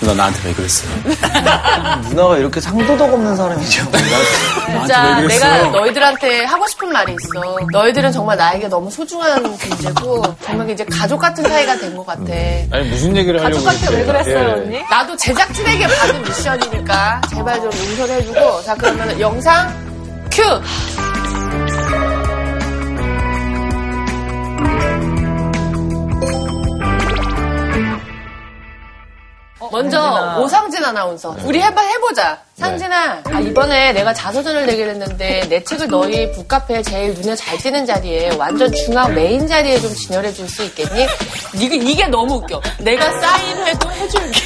누나 나한테 왜 그랬어요? 누나가 이렇게 상도덕 없는 사람이죠. 진짜 내가 너희들한테 하고 싶은 말이 있어. 너희들은 정말 나에게 너무 소중한 존재고 정말 이제 가족 같은 사이가 된 것 같아. 아니 무슨 얘기를 하려고 가족한테 왜 그랬어요? 그랬어요, 예. 언니? 나도 제작진에게 받은 미션이니까 제발 좀 용서해주고 자 그러면 영상 큐. 먼저 오상진 아나운서. 우리 해봐 해보자 상진아 아, 이번에 내가 자서전을 내기로 했는데 내 책을 너희 북카페에 제일 눈에 잘 띄는 자리에 완전 중앙 메인 자리에 좀 진열해 줄 수 있겠니? 이게, 이게 너무 웃겨 내가 사인회도 해줄게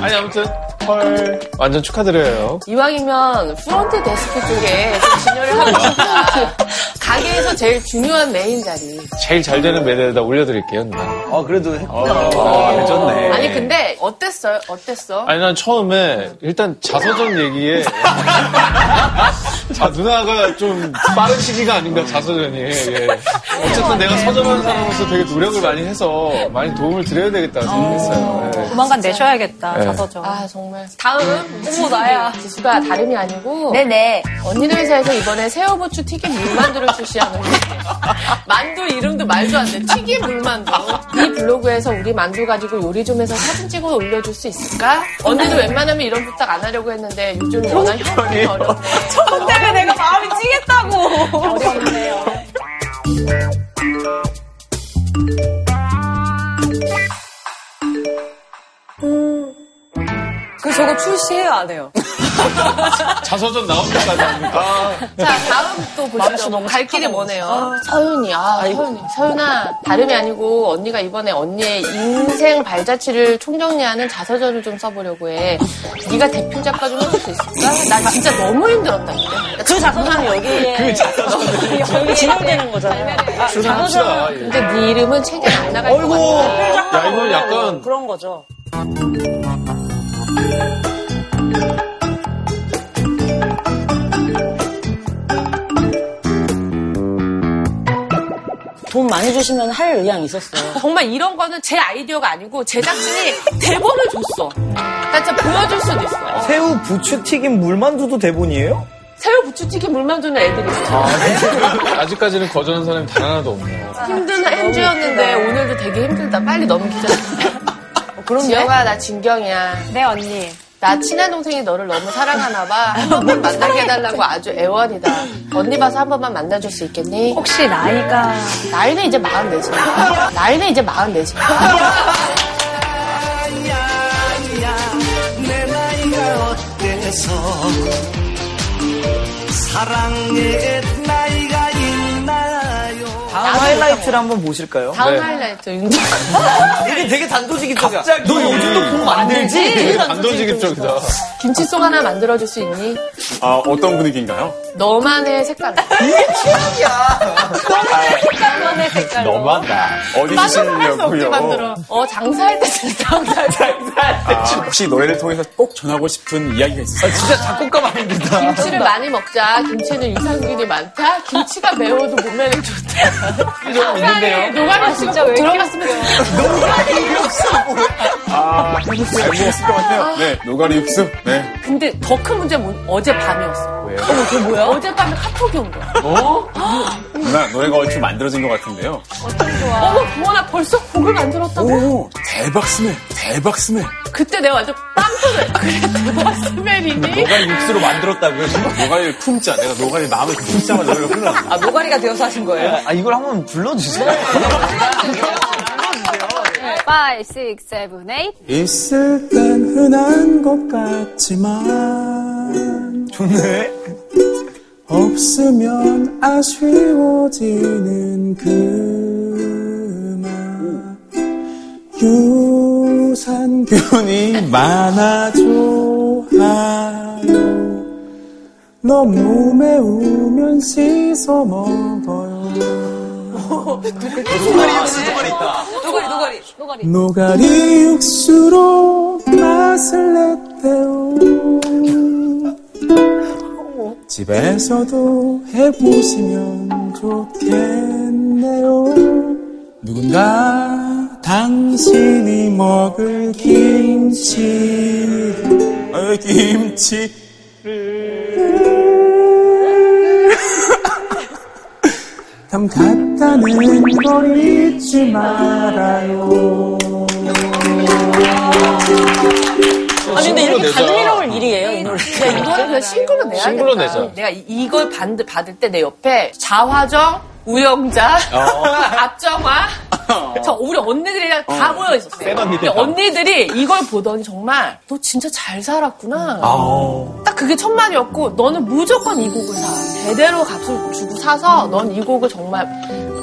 아니 아무튼 헐 완전 축하드려요. 이왕이면 front desk 쪽에 좀 진열을 하고 싶다 가게에서 제일 중요한 메인 자리 제일 잘 되는 매대에다 올려드릴게요 누나. 아, 그래도 했구나. 아, 해줬네. 아니 근데 어땠어요? 어땠어? 아니 난 처음에 일단 자서전 얘기에 자 누나가 좀 빠른 시기가 아닌가 자서전이 예. 어쨌든 내가 서점하는 사람으로서 되게 노력을 많이 해서 많이 도움을 드려야 되겠다 생각했어요. 예. 조만간 내셔야겠다, 네. 자서전. 아 정말 다음 어머, 나야. 지수가 다름이 아니고 네네. 언니네 회사에서 이번에 새우부추 튀김 물만두를 출시하는데 만두 이름도 말도 안 돼. 튀김 물만두. 이 블로그에서 우리 만두 가지고 요리 좀 해서 사진 찍어 올려줄 수 있을까? 언니도 웬만하면 이런 부탁 안 하려고 했는데 요즘 워낙 형편이 어렵네. 저 때문에 내가 마음이 찌겠다고. 어려운데요. 그 저거 출시해요, 안 해요? 자서전 나올 때까지 합니까? 자 다음 또 보시죠. 갈 길이 뭐네요. 서윤이, 아 서윤이, 서윤아 다름이 아니고 언니가 이번에 언니의 인생 발자취를 총정리하는 자서전을 좀 써보려고 해. 네가 대표 작가 좀 해줄 수 있을까? 나 진짜 너무 힘들었다는데. 그 자서전이 여기에. 그 자서전이 여기 진행되는 거잖아요. 출연합시다. 예. 근데 네 이름은 책에 안 나갈 것 같아. 야 이건 약간 그런 거죠. 돈 많이 주시면 할 의향이 있었어요. 정말 이런 거는 제 아이디어가 아니고 제작진이 대본을 줬어. 나 진짜 보여줄 수도 있어. 새우 부추 튀김 물만두도 대본이에요? 새우 부추튀김 물만두는 애들이 있어. 아직까지는 거절한 사람이 단 하나도 없네요. 힘든 한 주였는데 오늘도 되게 힘들다. 빨리 넘기자. 그런데? 지영아 나 진경이야. 네, 언니. 나 친한 동생이 너를 너무 사랑하나 봐. 한 번만 만나게 해달라고 아주 애원이다. 언니 봐서 한 번만 만나줄 수 있겠니? 혹시 나이가. 나이는 이제 44. 나이는 이제 44. 내 나이가 어때서 사랑의 있나요 다음 하이라이트를 한번 보실까요? 다음 네. 하이라이트 윤정. 이게 되게 단도직입적이야. 너 요즘도 공 만들지? 되게 단도직입적이다. 김치송 하나 만들어줄 수 있니? 아, 어떤 분위기인가요? 너만의 색깔. 색깔만의 색깔로. 너무한다. 어디 맞아, 할수 없게 주시려고요? 만들어. 어, 장사할 때 진짜 장사할 때. 아, 혹시 노래를 통해서 꼭 전하고 싶은 이야기가 있어요? 진짜 작곡가 마인드다. 김치를 많이 먹자. 김치는 유산균이 많다. 김치가 매워도 몸에는 좋다. 좀 있는데요. 노가리 진짜 왜 들어갔으면 좋겠어. 아, 잘 먹었을 것 같아요. 네, 노가리 육수. 네. 근데 더 큰 문제는 뭐- 어제 밤이었어. 왜요? 어머, 그게 뭐야? 어젯밤에 카톡이 온 거야. 누나, 노래가 얼추 만들어진 것 같은데요. 어머, 부원아 벌써 곡을 만들었다고? 오, 대박 smell, 대박 smell. 그때 내가 완전 빵 터져. 그래, 대박 smell이니? 노가리 육수로 만들었다고요? 노가리를 품자. 내가 노가리 마음을 품자마자 노래가 흘러나. 아, 노가리가 되어서 하신 거예요? 아, 이걸 한번 불러주세요. 5, 6, 7, 8. 있을 땐 흔한 것 같지만 좋네. 없으면 아쉬워지는 그 유산균이 많아져요 너무 매우면 씻어 먹어요 노가리 육수 노가리 있다. 노가리, 노가리, 노가리. 노가리 육수로 맛을 냈대요 집에서도 해보시면 좋겠네요 누군가 당신이 먹을 김치 어, 김치를 담 갖다는 걸 잊지 말아요 아니 근데 이렇게. 감미로울 일이에요 이 노래. 야, 이거는 그냥 싱글로 내야겠다. 싱글로 내자. 내가 이- 이걸 받, 받을 때 내 옆에 자화정, 우영자, 박정화, 저 우리 언니들이랑 다 모여 있었어요. 센 언니들. 언니들이 이걸 보더니 정말 너 진짜 잘 살았구나. 딱 그게 첫마디였고 너는 무조건 이 곡을 사. 제대로 값을 주고 사서 넌 이 곡을 정말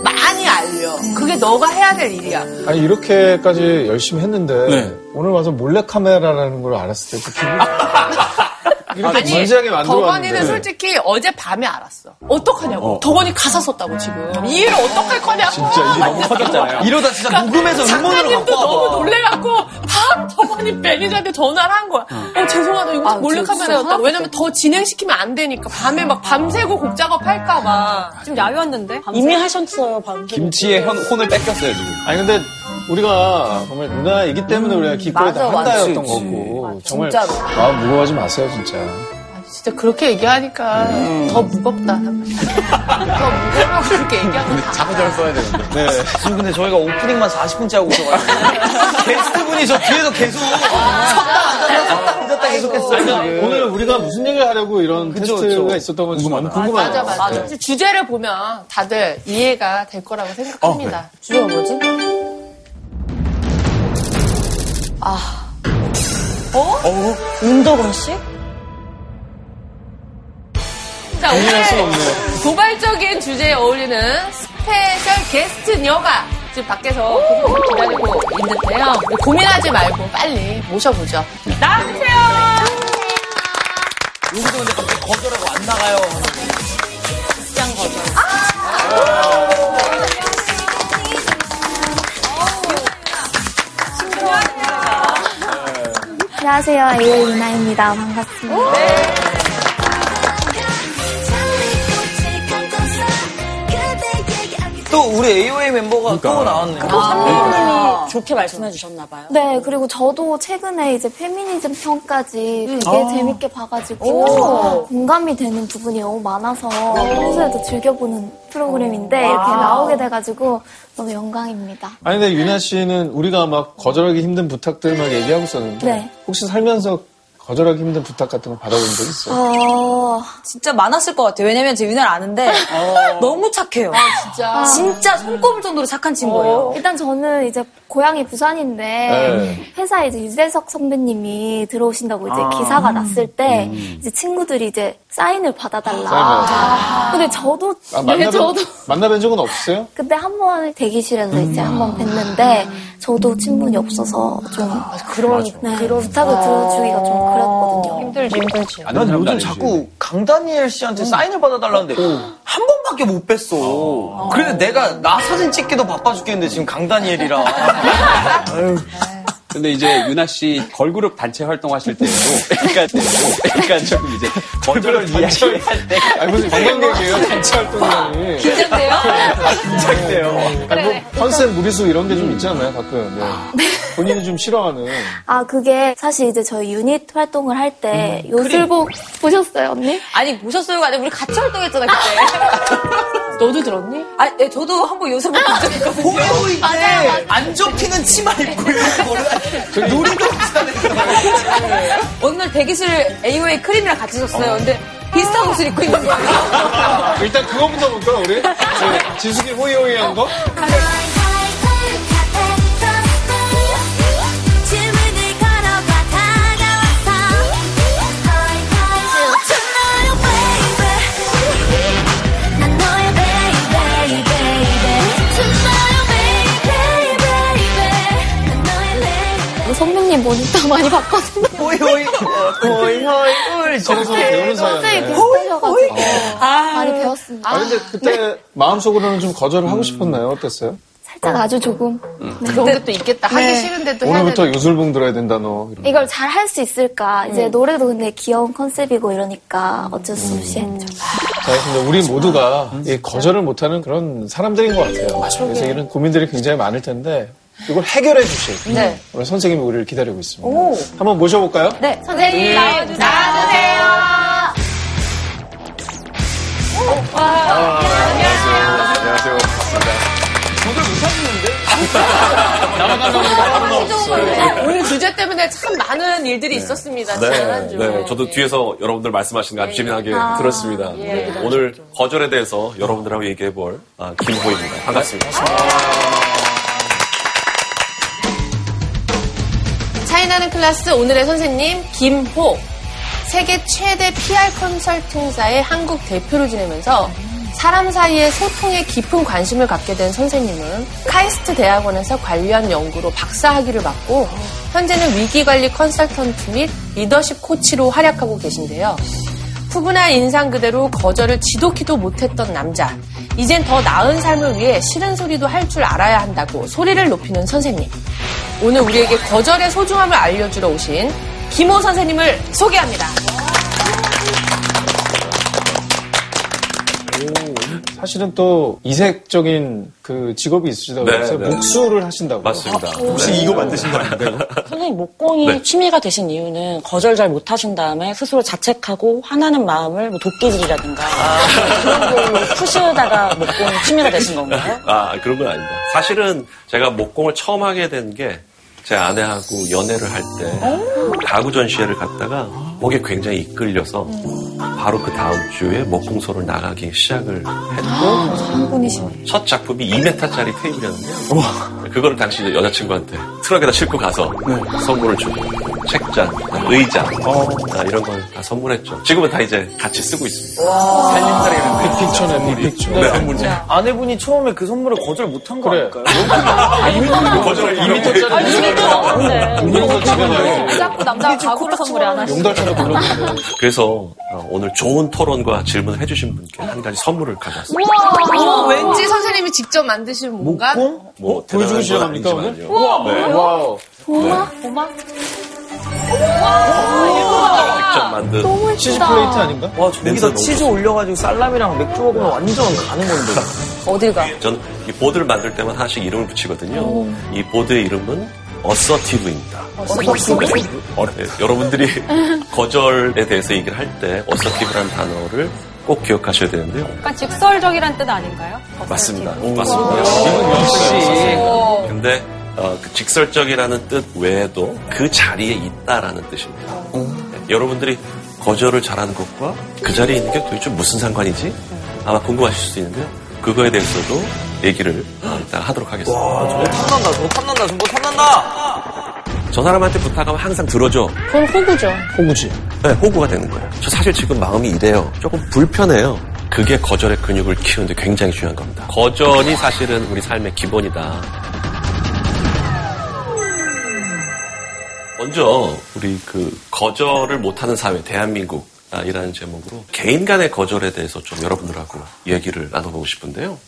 많이 알려. 그게 너가 해야 될 일이야. 아니 이렇게까지 열심히 했는데 네. 오늘 와서 몰래 카메라라는 걸 알았을 때 그 기분 이 렇게 진지하게 덕원이는 솔직히 어제 밤에 알았어. 어떡하냐고. 덕원이 가사 썼다고 지금. 이 일을 어떡할 거냐고. 진짜 일이 너무 커졌잖아요. 이러다 진짜 녹음해서 음원으로 갖고 너무 와봐. 놀래갖고 바로 덕원이 매니저한테 전화를 한 거야. 어, 죄송하다. 이거 아, 몰래 카메라였다고. 왜냐면 더 진행시키면 안 되니까. 밤에 막 밤새고 곡 작업할까봐. 지금 야유웠는데 이미 하셨어요 방금. 김치의 현- 혼을 뺏겼어요, 지금. 아니 근데 우리가 정말 누나이기 때문에 우리가 기꺼이 다 음, 맞아, 한다였던 거고 정말 진짜로. 마음 무거워하지 마세요 진짜 진짜 그렇게 얘기하니까 음. 더 무겁다. 더 무거워 그렇게 얘기하면 다 자서전을 써야 되는데. 네. 지금 근데 저희가 오프닝만 40분째 하고 있어가지고 게스트분이 저 뒤에서 계속 섰다 앉았다 섰다 앉았다 계속 했어요. 지금. 오늘 우리가 무슨 얘기를 하려고 이런 그쵸, 테스트가 그쵸. 있었던 건지 너무 맞아, 궁금하네요 맞아. 네. 주제를 보면 다들 이해가 될 거라고 생각합니다. 주제가 뭐지? 윤덕원 씨? 자, 오늘 도발적인 주제에 어울리는 special guest녀가 지금 밖에서 기다리고 있는데요. 고민하지 말고 빨리 모셔보죠. 나와주세요! 여기도 근데 갑자기 거절하고 안 나가요. 안녕하세요. AO 유나입니다. 반갑습니다. 또 우리 AOA 멤버가 또 나왔네요. 선배님이 좋게 말씀해 주셨나 봐요. 네, 그리고 저도 최근에 이제 페미니즘 편까지 되게 재밌게 봐가지고 공감이 되는 부분이 너무 많아서 평소에도 즐겨보는 프로그램인데 이렇게 나오게 돼가지고 너무 영광입니다. 아니 근데 유나 씨는 우리가 막 거절하기 힘든 부탁들 막 얘기하고 있었는데 네. 혹시 살면서 거절하기 힘든 부탁 같은 거 받아본 적 있어요? 어, 진짜 많았을 것 같아요. 왜냐면 제 윤아를 아는데 너무 착해요. 진짜. 진짜 손꼽을 정도로 착한 친구예요. 일단 저는 이제 고향이 부산인데 네. 회사에 이제 유재석 선배님이 들어오신다고 이제 기사가 났을 때 이제 친구들이 이제 사인을 받아달라. 근데 저도 아, 네, 만나뵌, 저도 만나뵌 적은 없으세요? 그때 한번 대기실에서 이제 한 번 뵀는데 저도 친분이 없어서 좀 그런 그런 부탁을 들어주기가 좀 그랬거든요. 힘들지 힘들지. 안난 요즘. 자꾸 강다니엘 씨한테 사인을 받아달라는데 한 번밖에 못 뵀어. 그래도 내가 나 사진 찍기도 바빠 죽겠는데 지금 강다니엘이랑. 근데 이제 유나 씨 걸그룹 단체 활동하실 때도 약간, 약간 조금 이제 거절을 이야기할 때 아니 무슨 관광객이에요 단체 활동이라니 긴장돼요? 긴장돼요. 아니 뭐 컨셉 무리수 이런 게 좀 있잖아요 가끔 네. 본인이 좀 싫어하는 아 그게 사실 이제 저희 유닛 활동을 할 때 요술복 보셨어요 언니? 아니 보셨어요가 아니라 우리 같이 활동했잖아 그때. 너도 들었니? 아, 네, 저도 한번 요새 본 적이 있거든요. 보여고 있네. 안 접히는 치마 입고 이렇게 걸어. 놀이동산에서. 어느 날 대기실 AOA 크림이랑 같이 섰어요. 근데 비슷한 옷을 입고 있는 거예요. 일단 그거부터 볼까 우리? 네, 지숙이 호이호이 한 거? 선배님 모니터 많이 봤거든요. 호이 호이 호이 호이 서로 배우는 선생님 비슷하셔가지고 많이 배웠습니다. 아 근데 그때 마음속으로는 좀 거절을 하고 싶었나요? 어땠어요? 살짝 아주 조금 그런 것도 있겠다. 하기 싫은데도 해야 오늘부터 되는. 요술봉 들어야 된다 너 이런 이걸 잘 할 수 있을까? 이제 노래도 근데 귀여운 컨셉이고 이러니까 어쩔 수 없이 했죠. 자, 근데 우리 모두가 이 거절을 못하는 그런 사람들인 것 같아요. 그래서 이런 고민들이 굉장히 많을 텐데 이걸 해결해 주실 네. 오늘 선생님이 우리를 기다리고 있습니다. 오. 한번 모셔볼까요? 네. 선생님, 나와주세요. 안녕하세요. 오늘 주제 때문에 참 많은 일들이 있었습니다. 지난주. 네, 저도 뒤에서 여러분들 말씀하시는 거 아주 재미나게 들었습니다. 네, 오늘 거절에 대해서 여러분들하고 얘기해볼 아, 김호입니다. 반갑습니다. 차 클래스 오늘의 선생님 김호. 세계 최대 PR 컨설팅사의 한국 대표를 지내면서 사람 사이의 소통에 깊은 관심을 갖게 된 선생님은 카이스트 대학원에서 관련 연구로 박사학위를 받고 현재는 위기관리 컨설턴트 및 리더십 코치로 활약하고 계신데요. 푸근한 인상 그대로 거절을 지독히도 못했던 남자. 이젠 더 나은 삶을 위해 싫은 소리도 할 줄 알아야 한다고 소리를 높이는 선생님. 오늘 우리에게 거절의 소중함을 알려주러 오신 김호 선생님을 소개합니다. 사실은 또 이색적인 그 직업이 있으시다고 네, 해서 네. 목수를 하신다고. 맞습니다. 혹시 이거 만드신 거 아닌가요? 선생님 목공이 네. 취미가 되신 이유는 거절 잘 못하신 다음에 스스로 자책하고 화나는 마음을 뭐 도끼질이라든가 그런 걸로 푸시다가 목공 취미가 되신 건가요? 아, 그런 건 아닙니다. 사실은 제가 목공을 처음 하게 된 게 제 아내하고 연애를 할 때 가구 전시회를 갔다가 목에 굉장히 이끌려서 바로 그 다음 주에 목공소를 나가기 시작을 했고 첫 작품이 2m짜리 테이블이었는데요. 그거를 당시 여자친구한테 트럭에다 싣고 가서 선물을 주고 책장, 의자 아, 이런 걸 다 선물했죠. 지금은 다 이제 같이 쓰고 있습니다. big picture네, big picture. 네. 아내분이 처음에 그 선물을 거절 못한 거 그래. 아닐까요? 거절을 2m짜리 운명도 집에 왜 자꾸 남자가 가구를 선물이 안 하시죠? 용달차로 불렀는데. 그래서 어, 오늘 좋은 토론과 질문을 해주신 분께 한 가지 선물을 가져왔습니다. 어, 왠지 선생님이 직접 만드신 뭔가? 뭐 보여주고 대단한 건 시작합니까, 오늘? 아니지만요. 네. wow. 직접 만든 치즈 plate 아닌가? 와, 냄새 저기다 너무 치즈 올려가지고 살라미랑 맥주 먹으면 완전 가는 건데. 어딜 가? 저는 이 보드를 만들 때만 하나씩 이름을 붙이거든요. 이 보드의 이름은 assertive입니다. 어, 네, 여러분들이 거절에 대해서 얘기를 할 때 assertive라는 단어를 꼭 기억하셔야 되는데요. 약간 직설적이란 뜻 아닌가요? 맞습니다. 맞습니다. 근데 어, 그 직설적이라는 뜻 외에도 그 자리에 있다라는 뜻입니다. 네, 여러분들이 거절을 잘하는 것과 그 자리에 있는 게 도대체 무슨 상관이지? 아마 궁금하실 수도 있는데요. 그거에 대해서도 얘기를 어, 이따 하도록 하겠습니다. 저 탐난다, 저 탐난다, 저뭐 탐난다! 저 사람한테 부탁하면 항상 들어줘. 그건 호구죠. 호구지. 네, 호구가 되는 거예요. 저 사실 지금 마음이 이래요. 조금 불편해요. 그게 거절의 근육을 키우는데 굉장히 중요한 겁니다. 거절이 사실은 우리 삶의 기본이다. 먼저 우리 그 거절을 못하는 사회 대한민국 아, 이라는 제목으로 개인 간의 거절에 대해서 좀 여러분들하고 얘기를 나눠보고 싶은데요.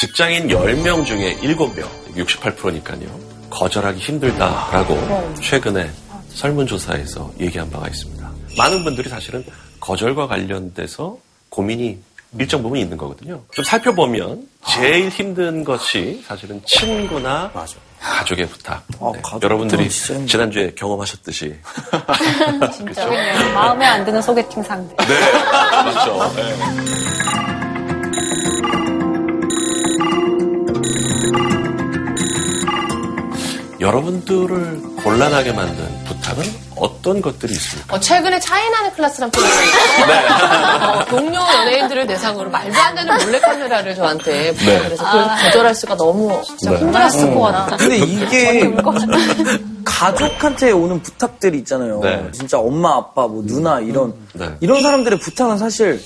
직장인 10명 중에 7명, 68%니까요. 거절하기 힘들다라고 최근에 설문조사에서 얘기한 바가 있습니다. 많은 분들이 사실은 거절과 관련돼서 고민이 일정 부분 있는 거거든요. 좀 살펴보면 제일 힘든 것이 사실은 친구나 가족의 부탁. 아, 네, 가족 여러분들이. 지난주에 경험하셨듯이 진짜. 마음에 안 드는 소개팅 상대. 네, 맞죠. 네. 여러분들을 곤란하게 만든 부탁은 어떤 것들이 있습니까? 어, 최근에 차이나는 클래스란 프로그램이 어, 동료 연예인들을 대상으로 말도 안 되는 몰래카메라를 저한테 부탁을 해서 그걸 거절할 수가 너무 진짜 네. 힘들었을 것 같아. 근데 이게 가족한테 오는 부탁들이 있잖아요. 네. 진짜 엄마, 아빠, 뭐 누나 이런 네. 이런 사람들의 부탁은 사실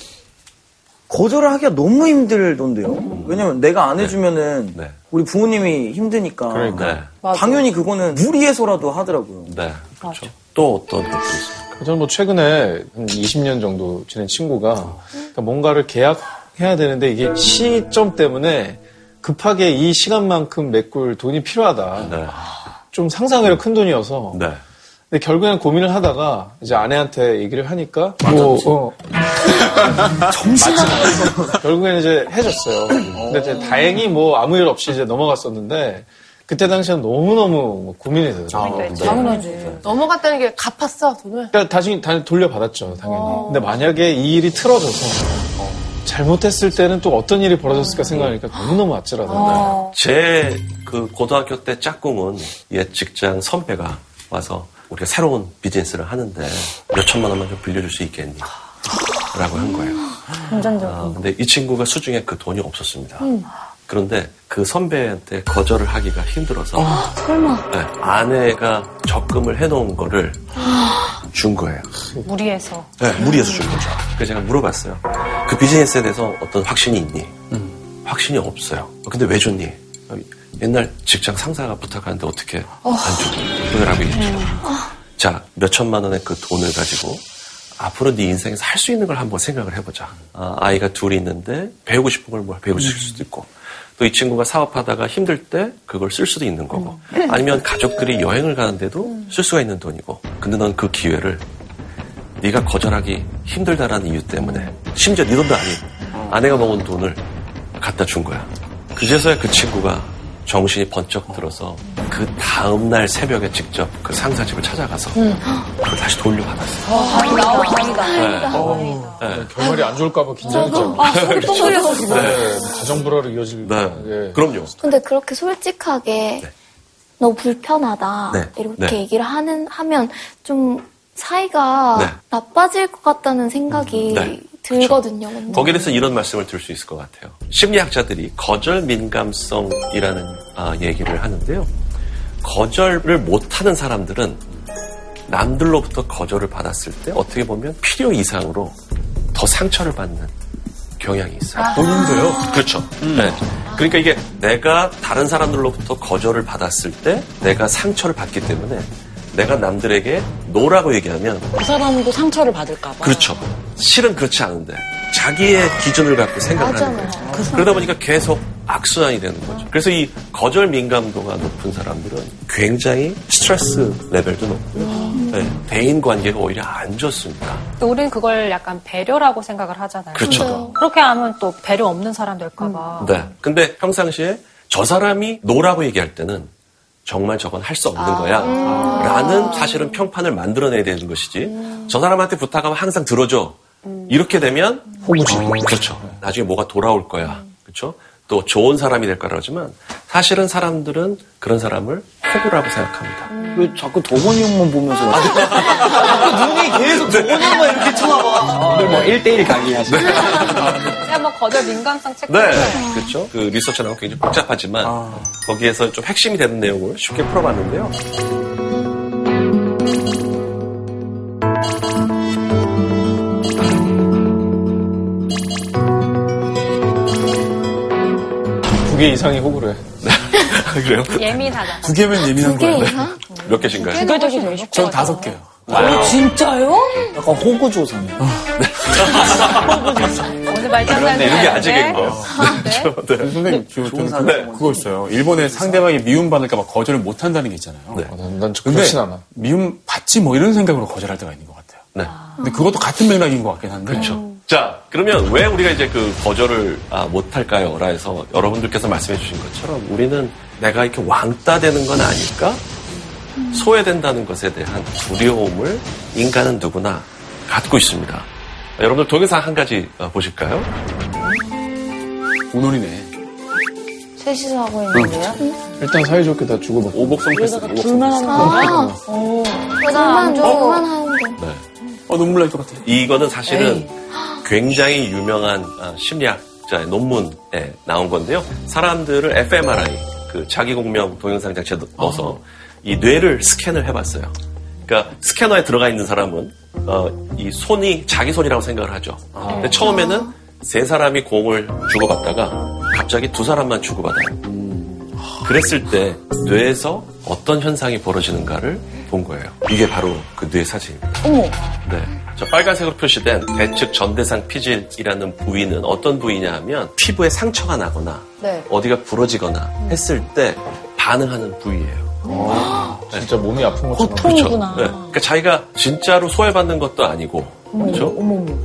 거절을 하기가 너무 힘들던데요. 왜냐면 내가 안 해주면은 네. 우리 부모님이 힘드니까 네. 당연히 그거는 무리해서라도 하더라고요. 네. 그렇죠. 또 어떤 것들이 있습니까? 저는 뭐 최근에 한 20년 정도 지낸 친구가 그러니까 뭔가를 계약해야 되는데 이게 시점 때문에 급하게 이 시간만큼 메꿀 돈이 필요하다. 네. 좀 상상외로 큰 돈이어서. 네. 근데 결국에는 고민을 하다가 이제 아내한테 얘기를 하니까 뭐 어, 정신 결국에는 이제 해줬어요. 근데 이제 다행히 뭐 아무 일 없이 이제 넘어갔었는데 그때 당시엔 너무너무 뭐 고민이 되더라고요. 당연하지. 넘어갔다는 게 갚았어, 돈을. 그러니까 다시 다 돌려받았죠, 당연히. 근데 만약에 이 일이 틀어져서 어, 잘못했을 때는 또 어떤 일이 벌어졌을까 생각하니까 너무너무 아찔하더라고요. 제그 고등학교 때 짝꿍은 옛 직장 선배가 와서 우리가 새로운 비즈니스를 하는데 몇 천만 원만 좀 빌려줄 수 있겠니? 라고 한 거예요. 금전적. 아, 근데 이 친구가 수중에 그 돈이 없었습니다. 그런데 그 선배한테 거절을 하기가 힘들어서 설마. 네, 아내가 적금을 해놓은 거를 준 거예요. 무리해서. 네, 무리해서 준 거죠. 그래서 제가 물어봤어요. 그 비즈니스에 대해서 어떤 확신이 있니? 확신이 없어요. 근데 왜 줬니? 옛날 직장 상사가 부탁하는데 어떻게 안 주고 그러라고 얘기했죠. 자, 몇 천만 원의 그 돈을 가지고 앞으로 네 인생에서 할 수 있는 걸 한번 생각을 해보자. 아, 이가 둘이 있는데 배우고 싶은 걸뭘 배우실 수도 있고 또 이 친구가 사업하다가 힘들 때 그걸 쓸 수도 있는 거고 아니면 가족들이 여행을 가는데도 쓸 수가 있는 돈이고 근데 넌 그 기회를 네가 거절하기 힘들다라는 이유 때문에 심지어 네 돈도 아닌 아내가 먹은 돈을 갖다 준 거야. 그제서야 그 친구가 정신이 번쩍 들어서 그 다음날 새벽에 직접 그 상사 집을 찾아가서 그걸 다시 돌려받았어요. 아, 다행이다. 네. 네. 결말이 안 좋을까봐 긴장했죠. 아, 소리 또 돌려서. 네, 가정 불화로 이어질. 네. 예. 그럼요. 근데 그렇게 솔직하게 너 불편하다 네. 이렇게 네. 얘기를 하는 하면 좀 사이가 네. 나빠질 것 같다는 생각이 네. 들거든요. 근데. 거기에 대해서 이런 말씀을 드릴 수 있을 것 같아요. 심리학자들이 거절 민감성이라는 아, 얘기를 하는데요. 거절을 못하는 사람들은 남들로부터 거절을 받았을 때 어떻게 보면 필요 이상으로 더 상처를 받는 경향이 있어요. 본인도요? 그렇죠. 네. 그러니까 이게 내가 다른 사람들로부터 거절을 받았을 때 내가 상처를 받기 때문에 내가 남들에게 no라고 얘기하면 그 사람도 상처를 받을까봐. 그렇죠. 실은 그렇지 않은데 자기의 기준을 갖고 생각을 하는 거예요. 그러다 보니까 계속 악순환이 되는 거죠. 그래서 이 거절 민감도가 높은 사람들은 굉장히 스트레스 레벨도 높고요. 네, 대인 관계가 오히려 안 좋습니다. 또 우리는 그걸 약간 배려라고 생각을 하잖아요. 그렇죠. 그렇게 하면 또 배려 없는 사람 될까봐. 네. 근데 평상시에 저 사람이 노라고 얘기할 때는 정말 저건 할 수 없는 거야. 라는 사실은 평판을 만들어내야 되는 것이지. 저 사람한테 부탁하면 항상 들어줘. 이렇게 되면 호구지. 그렇죠. 나중에 뭐가 돌아올 거야. 그렇죠? 또 좋은 사람이 될 거라고 하지만 사실은 사람들은 그런 사람을 호구라고 생각합니다. 왜 자꾸 도건이 형만 보면서. 자꾸 눈이 계속 도건이 형만 이렇게 쳐다봐. 오늘 뭐 1대1 강의 하시죠. 제가 뭐 거절 민감성 체크. 네. 그렇죠. 그 리서치 나온 굉장히 복잡하지만 거기에서 좀 핵심이 되는 내용을 쉽게 풀어봤는데요. 개 이상이 호구를 해. 그래요? 예민하다. 두 개면 예민한 두개 거예요. 이상? 몇 개신가요? 두 개씩이 되게 쉽죠. 전 다섯 개요. 진짜요? 약간 호구 조사네. 오늘 말장난. 네, 이런 게 아직인 거. 네, 선생님, 저, 저는 사람 그, 그거 있어요. 일본에 상대방이 미움받을까 봐 거절을 못 한다는 게 있잖아요. 네. 어, 난, 난 근데 그렇진 않아. 미움 받지 뭐 이런 생각으로 거절할 때가 있는 것 같아요. 네. 근데 그것도 같은 맥락인 것 같긴 한데. 그렇죠. 자, 그러면 왜 우리가 이제 그 거절을 아, 못할까요? 라 해서 여러분들께서 말씀해 주신 것처럼 우리는 내가 이렇게 왕따 되는 건 아닐까? 소외된다는 것에 대한 두려움을 인간은 누구나 갖고 있습니다. 여러분들 동영상 한 가지 어, 보실까요? 오놀이네. 셋이서 하고 있는데요? 일단 사이좋게 다 주고받고. 오복성 패스. 둘만 패스. 하는 거야? 아, 둘만, 둘만 하는데. 네. 어, 눈물 날 것 같아. 이거는 사실은 굉장히 유명한 아, 심리학자의 논문에 나온 건데요. 사람들을 fMRI, 그 자기공명 동영상 장치에 넣어서 이 뇌를 스캔을 해봤어요. 그러니까 스캐너에 들어가 있는 사람은 어, 이 손이 자기 손이라고 생각을 하죠. 근데 처음에는 세 사람이 공을 주고받다가 갑자기 두 사람만 주고받아요. 그랬을 때 뇌에서 어떤 현상이 벌어지는가를 본 거예요. 이게 바로 그 뇌 사진입니다. 어머. 네. 저 빨간색으로 표시된 대측 전대상 피질이라는 부위는 어떤 부위냐 하면 피부에 상처가 나거나 네. 어디가 부러지거나 했을 때 반응하는 부위예요. 진짜 몸이 아픈 것처럼. 고통이구나. 네. 그러니까 자기가 진짜로 소외받는 것도 아니고 그렇죠?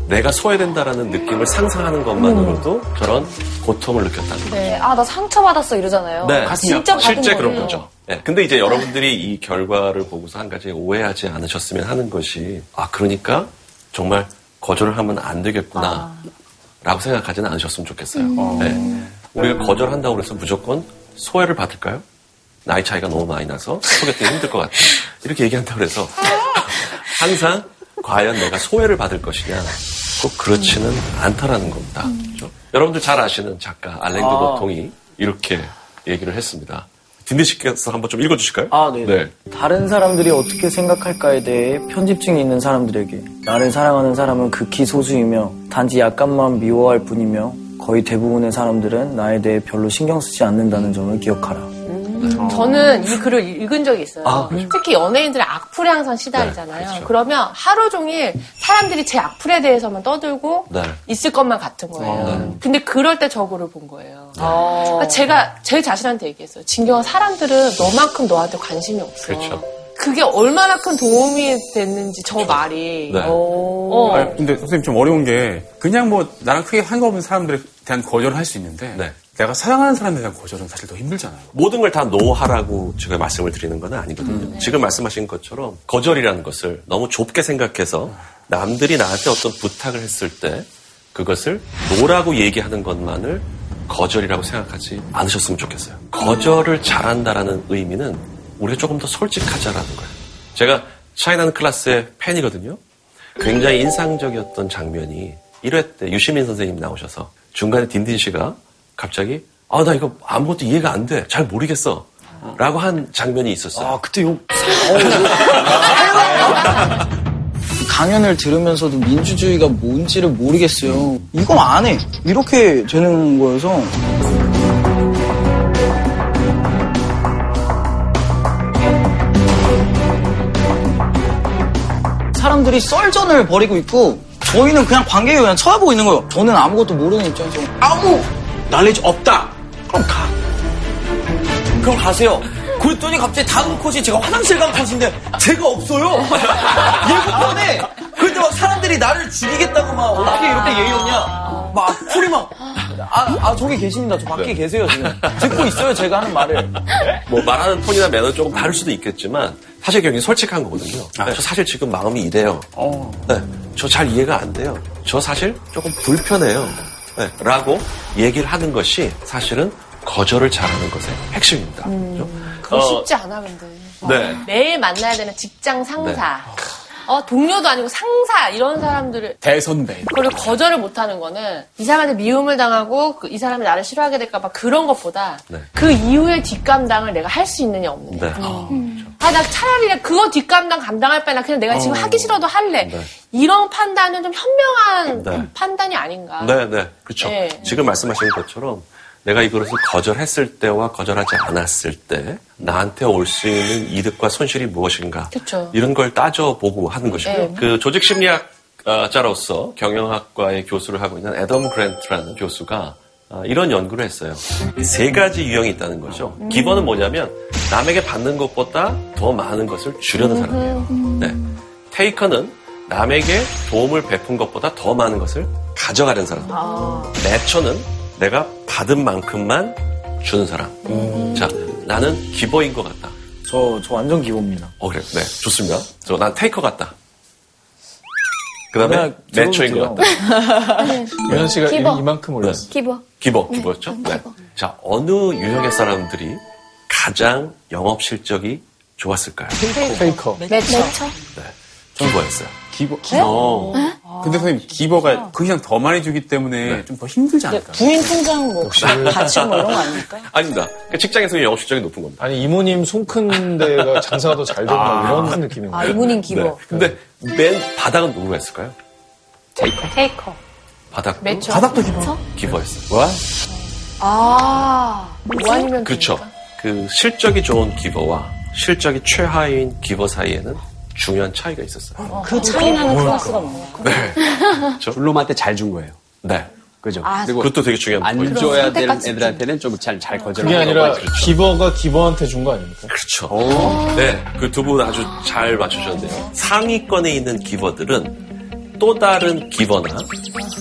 내가 소외된다라는 느낌을 상상하는 것만으로도 저런 고통을 느꼈다는 거죠. 네. 아, 나 상처받았어 이러잖아요. 네, 진짜 받은 실제 거예요. 그런 거죠. 네, 근데 이제 여러분들이 이 결과를 보고서 한 가지 오해하지 않으셨으면 하는 것이 아 그러니까 정말 거절을 하면 안 되겠구나 라고 생각하지는 않으셨으면 좋겠어요. 네. 우리가 거절한다고 해서 무조건 소외를 받을까요? 나이 차이가 너무 많이 나서 소개팅이 힘들 것 같아. 이렇게 얘기한다고 해서 항상 과연 내가 소외를 받을 것이냐 꼭 그렇지는 않다라는 겁니다. 그렇죠? 여러분들 잘 아시는 작가 알랭드 아. 보통이 이렇게 얘기를 했습니다. 딘디 씨께서 한번 좀 읽어주실까요? 아, 네. 다른 사람들이 어떻게 생각할까에 대해 편집증이 있는 사람들에게 나를 사랑하는 사람은 극히 소수이며 단지 약간만 미워할 뿐이며 거의 대부분의 사람들은 나에 대해 별로 신경 쓰지 않는다는 점을 기억하라. 저는 이 글을 읽은 적이 있어요. 아, 그렇죠. 특히 연예인들의 악플에 항상 시달리잖아요. 네, 그렇죠. 그러면 하루 종일 사람들이 제 악플에 대해서만 떠들고 네. 있을 것만 같은 거예요. 어, 네. 근데 그럴 때저 글을 본 거예요. 그러니까 제가 제 자신한테 얘기했어요. 진경아, 사람들은 너만큼 너한테 관심이 없어. 그렇죠. 그게 얼마나 큰 도움이 됐는지 저 말이. 네. 어. 아니, 근데 선생님 좀 어려운 게 그냥 뭐 나랑 크게 상관없는 사람들에 대한 거절을 할 수 있는데 네. 내가 사랑하는 사람에 대한 거절은 사실 더 힘들잖아요. 모든 걸 다 노하라고 제가 말씀을 드리는 건 아니거든요. 지금 말씀하신 것처럼 거절이라는 것을 너무 좁게 생각해서 남들이 나한테 어떤 부탁을 했을 때 그것을 no라고 얘기하는 것만을 거절이라고 생각하지 않으셨으면 좋겠어요. 거절을 잘한다라는 의미는 우리가 조금 더 솔직하자라는 거예요. 제가 차이나는 클래스의 팬이거든요. 굉장히 인상적이었던 장면이 1회 때 유시민 선생님 나오셔서 중간에 딘딘 씨가 갑자기 아 나 이거 아무것도 이해가 안 돼. 잘 모르겠어. 라고 한 장면이 있었어요. 아, 그때 욕. 강연을 들으면서도 민주주의가 뭔지를 모르겠어요. 이건 안 해. 이렇게 되는 거여서. 사람들이 썰전을 벌이고 있고 저희는 그냥 관객이 그냥 쳐다보고 있는 거예요. 저는 아무것도 모르는 입장에서 아무 날리지 없다. 그럼 가. 그럼 가세요. 그랬더니 갑자기 다음 컷이 제가 화장실 간 컷인데 제가 없어요. 예고편에 그때 막 사람들이 나를 죽이겠다고 막 어떻게 이렇게 예의 없냐. 막 풀이 막. 아, 아, 저기 계십니다. 저 밖에 계세요, 지금. 듣고 있어요, 제가 하는 말을. 뭐 말하는 톤이나 매너 조금 다를 수도 있겠지만 사실 굉장히 솔직한 거거든요. 네, 저 사실 지금 마음이 이래요. 네, 저 잘 이해가 안 돼요. 저 사실 조금 불편해요. 네, 라고 얘기를 하는 것이 사실은 거절을 잘하는 것의 핵심입니다. 그죠? 그거 어, 쉽지 않아, 근데. 네. 매일 만나야 되는 직장 상사. 어, 동료도 아니고 상사, 이런 사람들을. 대선배. 그걸 거절을 못하는 거는 이 사람한테 미움을 당하고 그- 이 사람이 나를 싫어하게 될까 봐 그런 것보다 네. 그 이후의 뒷감당을 내가 할 수 있느냐 없느냐. 네. 아, 아, 나 차라리 그거 뒷감당 감당할 바에 나 그냥 내가 지금 하기 싫어도 할래. 네. 이런 판단은 좀 현명한 네. 판단이 아닌가. 네, 네. 그렇죠. 네. 지금 말씀하신 것처럼 내가 이것을 거절했을 때와 거절하지 않았을 때 나한테 올 수 있는 이득과 손실이 무엇인가 그쵸. 이런 걸 따져보고 하는 것이고요. 네. 그 조직 심리학 자로서 경영학과의 교수를 하고 있는 애덤 그랜트라는 교수가 아, 이런 연구를 했어요. 세 가지 유형이 있다는 거죠. 기본은 뭐냐면 남에게 받는 것보다 더 많은 것을 주려는 사람이에요. 네. 테이커는 남에게 도움을 베푼 것보다 더 많은 것을 가져가려는 사람. 내처는 내가 받은 만큼만 주는 사람. 자, 나는 기버인 것 같다. 저, 저 완전 기본입니다. 어, 그래. 네, 좋습니다. 저, 난 테이커 같다. 그 다음에 그냥 내처인 것 같다. 유현 씨가 기버. 이만큼 올렸어. 기버. 기버, 기버였죠? 음, 네. 기버. 자, 어느 유형의 사람들이 가장 영업 실적이 좋았을까요? taker. matcher. 네. giver였어요. giver. 어. 근데 선생님 giver가 그 이상 더 많이 주기 때문에 좀더 힘들지 않을까? 부인 통장 뭐 가치 뭐 이런 거 아닙니까? 아닙니다. 그 직장에서 영업 실적이 높은 겁니다. 아니 이모님 손 큰 데가 장사가 더 잘 되고 막 이런 느낌인 아, 거예요. 이모님 giver. 네. 근데 맨 바닥은 누구가 했을까요? taker. 바닥. matcher. 바닥도 giver. giver였어요. 와? 아. 뭐 아니면 그렇죠. 됩니까? 그 실적이 좋은 기버와 실적이 최하위인 기버 사이에는 중요한 차이가 있었어요. 그 차이 나는 클래스가 뭐야? 블룸한테 잘 준 거예요. 네. 그죠? 아, 그리고 그것도 되게 중요한 안 포인트. 줘야 되는 애들한테는 좀 잘 잘 거절. 그게 아니라 기버가 기버한테 준 거 아닙니까? 그렇죠. 네. 그 두 분 아주 잘 맞추셨는데요. 상위권에 있는 기버들은 또 다른 기버나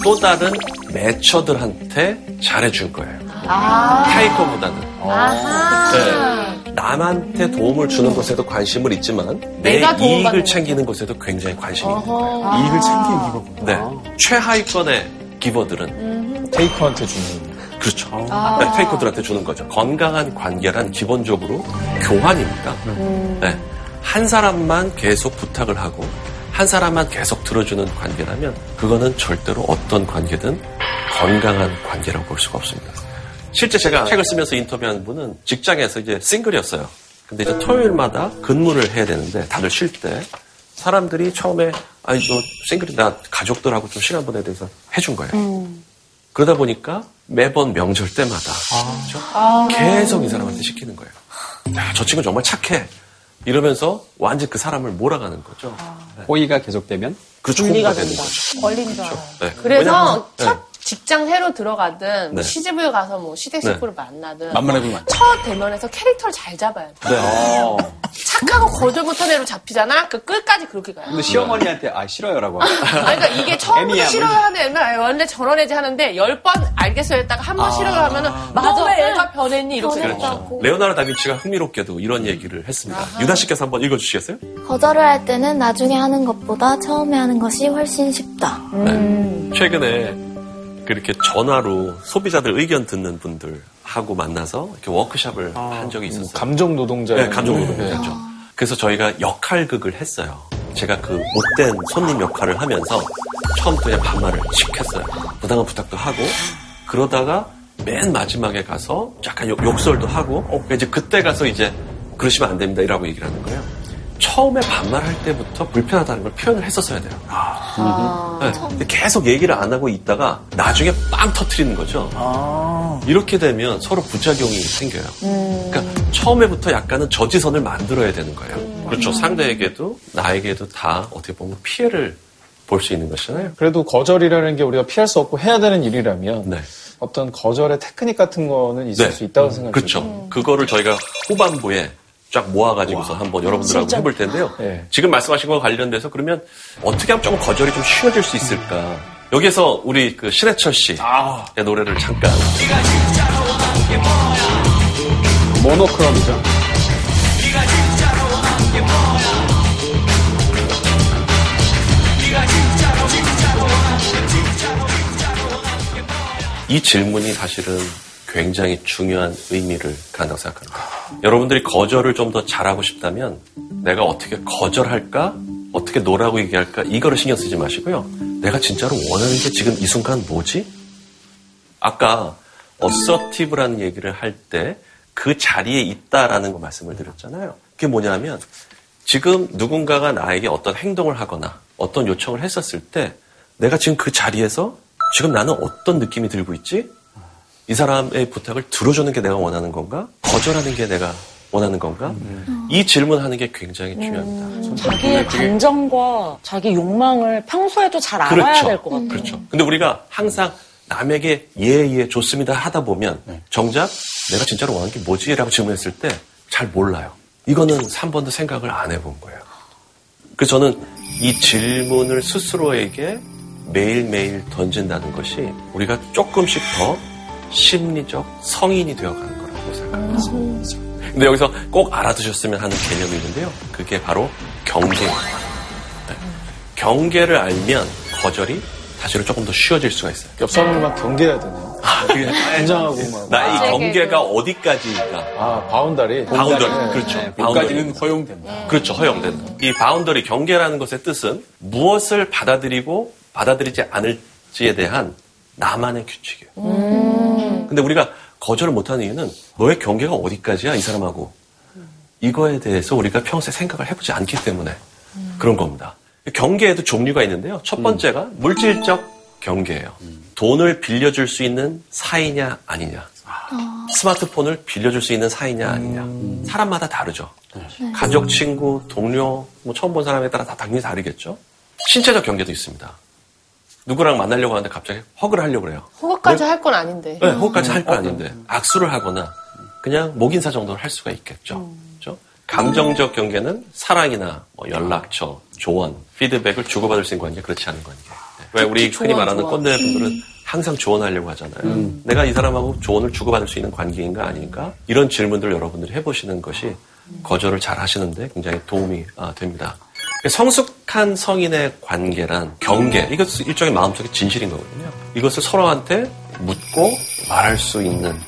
또 다른 매처들한테 잘해줄 거예요. 아. 타이커보다는. 아하. 네. 남한테 도움을 주는 것에도 관심을 있지만 내 이익을 거. 챙기는 것에도 굉장히 관심이 있는 거예요. 이익을 챙기는 기버구나. 네. 최하위권의 기버들은 테이커한테 주는. 그렇죠. 아. 네, 테이커들한테 주는 거죠. 건강한 관계란 기본적으로 교환입니다. 네. 한 사람만 계속 부탁을 하고 한 사람만 계속 들어주는 관계라면 그거는 절대로 어떤 관계든 건강한 관계라고 볼 수가 없습니다. 실제 제가 책을 쓰면서 인터뷰한 분은 직장에서 이제 싱글이었어요. 근데 이제 토요일마다 근무를 해야 되는데 다들 쉴 때 사람들이 처음에 아니 너 싱글이다 가족들하고 좀 시간 보내야 돼서 해준 거예요. 그러다 보니까 매번 명절 때마다 그렇죠? 계속 이 사람한테 시키는 거예요. 야, 저 친구 정말 착해. 이러면서 완전 그 사람을 몰아가는 거죠. 호의가 계속되면 그렇죠. 분리가 된다. 거죠. 걸린 줄 알아. 네. 그래서 왜냐면- 첫 네. 직장 새로 들어가든 뭐 네. 시집을 가서 뭐 시댁 식구를 만나든 만만해 보면 안 돼. 첫 대면에서 캐릭터를 잘 잡아야 돼. 네. 어. 착하고 거절 못한 애로 잡히잖아. 그 끝까지 그렇게 가요. 근데 시어머니한테 아 싫어요라고. 아니, 그러니까 이게 처음부터 싫어요 하는 애는 아, 원래 저런 애지 하는데 열 번 알겠어요 했다가 한 번 싫어요 하면은 맞아. 너왜 애가 변했니 이렇게. 그렇죠. 레오나르 다빈치가 흥미롭게도 이런 얘기를 했습니다. 유나 씨께서 한번 읽어주시겠어요? 거절을 할 때는 나중에 하는 것보다 처음에 하는 것이 훨씬 쉽다. 네. 최근에 그렇게 전화로 소비자들 의견 듣는 분들 하고 만나서 이렇게 워크숍을 한 적이 있었어요. 감정 노동자. 네, 감정 노동자죠. 그래서 저희가 역할극을 했어요. 제가 그 못된 손님 역할을 하면서 처음부터 그냥 반말을 시켰어요. 부당한 부탁도 하고 그러다가 맨 마지막에 가서 약간 욕, 욕설도 하고 어, 이제 그때 가서 이제 그러시면 안 됩니다 이라고 얘기를 하는 거예요. 처음에 반말할 때부터 불편하다는 걸 표현을 했었어야 돼요. 네. 근데 계속 얘기를 안 하고 있다가 나중에 빵 터트리는 거죠. 이렇게 되면 서로 부작용이 생겨요. 그러니까 처음에부터 약간은 저지선을 만들어야 되는 거예요. 그렇죠. 상대에게도 나에게도 다 어떻게 보면 피해를 볼 수 있는 것이잖아요. 그래도 거절이라는 게 우리가 피할 수 없고 해야 되는 일이라면 네. 어떤 거절의 테크닉 같은 거는 있을 수 있다고 생각해요. 그렇죠. 그거를 저희가 후반부에 쫙 모아가지고서 한번 여러분들하고 진짜. 해볼 텐데요. 네. 지금 말씀하신 거와 관련돼서 그러면 어떻게 하면 조금 거절이 좀 쉬워질 수 있을까? 여기서 우리 그 신해철 씨의 노래를 잠깐. 모노크롬이죠. 이 질문이 사실은 굉장히 중요한 의미를 갖는다고 생각합니다. 여러분들이 거절을 좀 더 잘하고 싶다면 내가 어떻게 거절할까? 어떻게 no라고 얘기할까? 이거를 신경 쓰지 마시고요. 내가 진짜로 원하는 게 지금 이 순간 뭐지? 아까 assertive라는 얘기를 할 때 그 자리에 있다라는 거 말씀을 드렸잖아요. 그게 뭐냐면 지금 누군가가 나에게 어떤 행동을 하거나 어떤 요청을 했었을 때 내가 지금 그 자리에서 지금 나는 어떤 느낌이 들고 있지? 이 사람의 부탁을 들어주는 게 내가 원하는 건가? 거절하는 게 내가 원하는 건가? 이 질문하는 게 굉장히 중요합니다. 자기의 감정과 자기 욕망을 평소에도 잘 알아야 될것 같아요. 그렇죠. 근데 우리가 항상 남에게 예, 예, 좋습니다 하다 보면 정작 내가 진짜로 원하는 게 뭐지? 라고 질문했을 때 잘 몰라요. 이거는 한 번도 생각을 안 해본 거예요. 그래서 저는 이 질문을 스스로에게 매일매일 던진다는 것이 우리가 조금씩 더 심리적 성인이 되어가는 거라고 생각합니다. 근데 여기서 꼭 알아두셨으면 하는 개념이 있는데요. 그게 바로 경계입니다. 네. 경계를 알면 거절이 사실은 조금 더 쉬워질 수가 있어요. 옆 사람을 막 경계해야 되네요. 긴장하고 막. 나의 경계가 어디까지가 아, boundary. boundary 네. 그렇죠. 네, boundary. 여기까지는 허용된다. 그렇죠. 허용된다. 이 boundary 경계라는 것의 뜻은 무엇을 받아들이고 받아들이지 않을지에 대한 나만의 규칙이에요. 근데 우리가 거절을 못하는 이유는 너의 경계가 어디까지야 이 사람하고 이거에 대해서 우리가 평소에 생각을 해보지 않기 때문에 그런 겁니다. 경계에도 종류가 있는데요. 첫 번째가 물질적 경계예요. 돈을 빌려줄 수 있는 사이냐 아니냐. 스마트폰을 빌려줄 수 있는 사이냐 아니냐. 사람마다 다르죠. 가족, 친구, 동료, 뭐 처음 본 사람에 따라 다 당연히 다르겠죠. 신체적 경계도 있습니다. 누구랑 만나려고 하는데 갑자기 허그를 하려고 그래요. 호흡까지 할 건 아닌데. 네, 호흡까지 할거 아닌데 악수를 하거나 그냥 목인사 정도를 할 수가 있겠죠. 그렇죠? 감정적 경계는 사랑이나 뭐 연락처 조언, 피드백을 주고받을 수 있는 관계 그렇지 않은 관계. 네. 왜 우리 흔히 말하는 조언. 꼰대분들은 항상 조언하려고 하잖아요. 내가 이 사람하고 조언을 주고받을 수 있는 관계인가 아닌가? 이런 질문들을 여러분들이 해보시는 것이 거절을 잘 하시는데 굉장히 도움이 아, 됩니다. 성숙한 성인의 관계란 경계, 이것은 일종의 마음속의 진실인 거거든요. 이것을 서로한테 묻고 말할 수 있는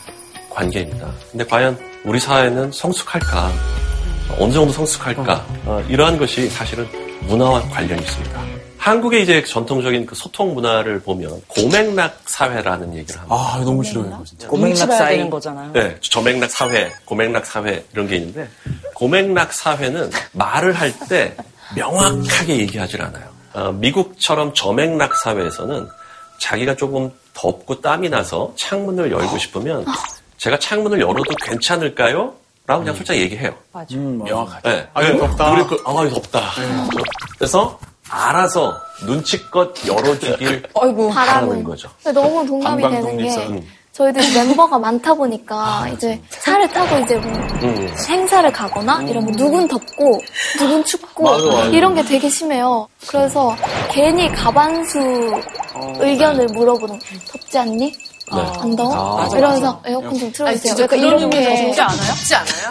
관계입니다. 근데 과연 우리 사회는 성숙할까? 어느 정도 성숙할까? 어, 이러한 것이 사실은 문화와 관련이 있습니다. 한국의 이제 전통적인 그 소통 문화를 보면 고맥락 사회라는 얘기를 합니다. 아, 너무 싫어요, 이거 진짜. 눈치 봐야 되는 거잖아요. 네, 저맥락 사회, 고맥락 사회 이런 게 있는데 고맥락 사회는 말을 할 때 명확하게 얘기하지 않아요. 어, 미국처럼 저맥락 사회에서는 자기가 조금 덥고 땀이 나서 창문을 열고 싶으면 제가 창문을 열어도 괜찮을까요? 라고 그냥 솔직히 얘기해요. 음, 명확하게. 네. 아, 이거 덥다. 우리 그, 아, 덥다. 그래서 알아서 눈치껏 열어주길 어이구. 바라는 거죠. 너무 동감이 되는. 게 저희도 이제 멤버가 많다 보니까 이제 차를 타고 이제 뭐 음. 행사를 가거나 이러면 누군 덥고 누군 춥고 이런 게 되게 심해요. 그래서 괜히 가반수 의견을 물어보는 덥지 않니? 네. 안 더워? 아, 이러면서 에어컨 좀 아니, 틀어주세요. 진짜 약간 그런 이런 게게 진짜 않아요? 덥지 않아요?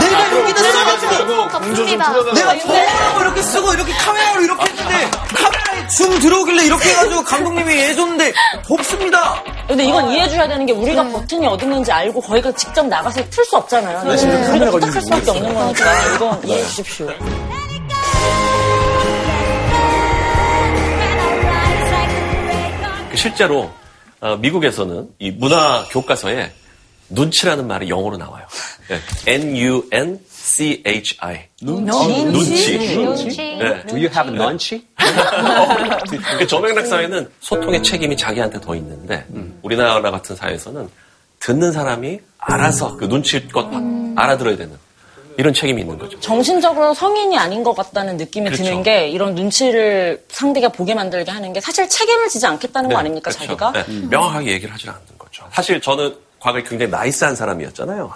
내가 여기다 써가지고 덥습니다. 내가 저거 이렇게 쓰고 이렇게 카메라로 이렇게 했는데 카메라에 줌 들어오길래 이렇게 해가지고 감독님이 해줬는데 덥습니다. 근데 이건 이해해줘야 되는 게 우리가 버튼이 어디 있는지 알고 거기가 직접 나가서 틀 수 없잖아요. 네, 우리가 부탁할 수밖에 없는 거니까 이건 이해해 주십시오. 실제로 어, 미국에서는 이 문화 교과서에 눈치라는 말이 영어로 나와요. 네. N-U-N-C-H-I. 눈치. 눈치. 네. Do you have lunch? 그 저맥락 사회는 소통의 책임이 자기한테 더 있는데 우리나라 같은 사회에서는 듣는 사람이 알아서 그 눈치껏 알아들어야 되는 이런 책임이 있는 거죠. 정신적으로 성인이 아닌 것 같다는 느낌이 그렇죠. 드는 게 이런 눈치를 상대가 보게 만들게 하는 게 사실 책임을 지지 않겠다는 거 아닙니까 그렇죠. 자기가? 네, 명확하게 얘기를 하지 않는 거죠. 사실 저는 과거에 굉장히 나이스한 사람이었잖아요.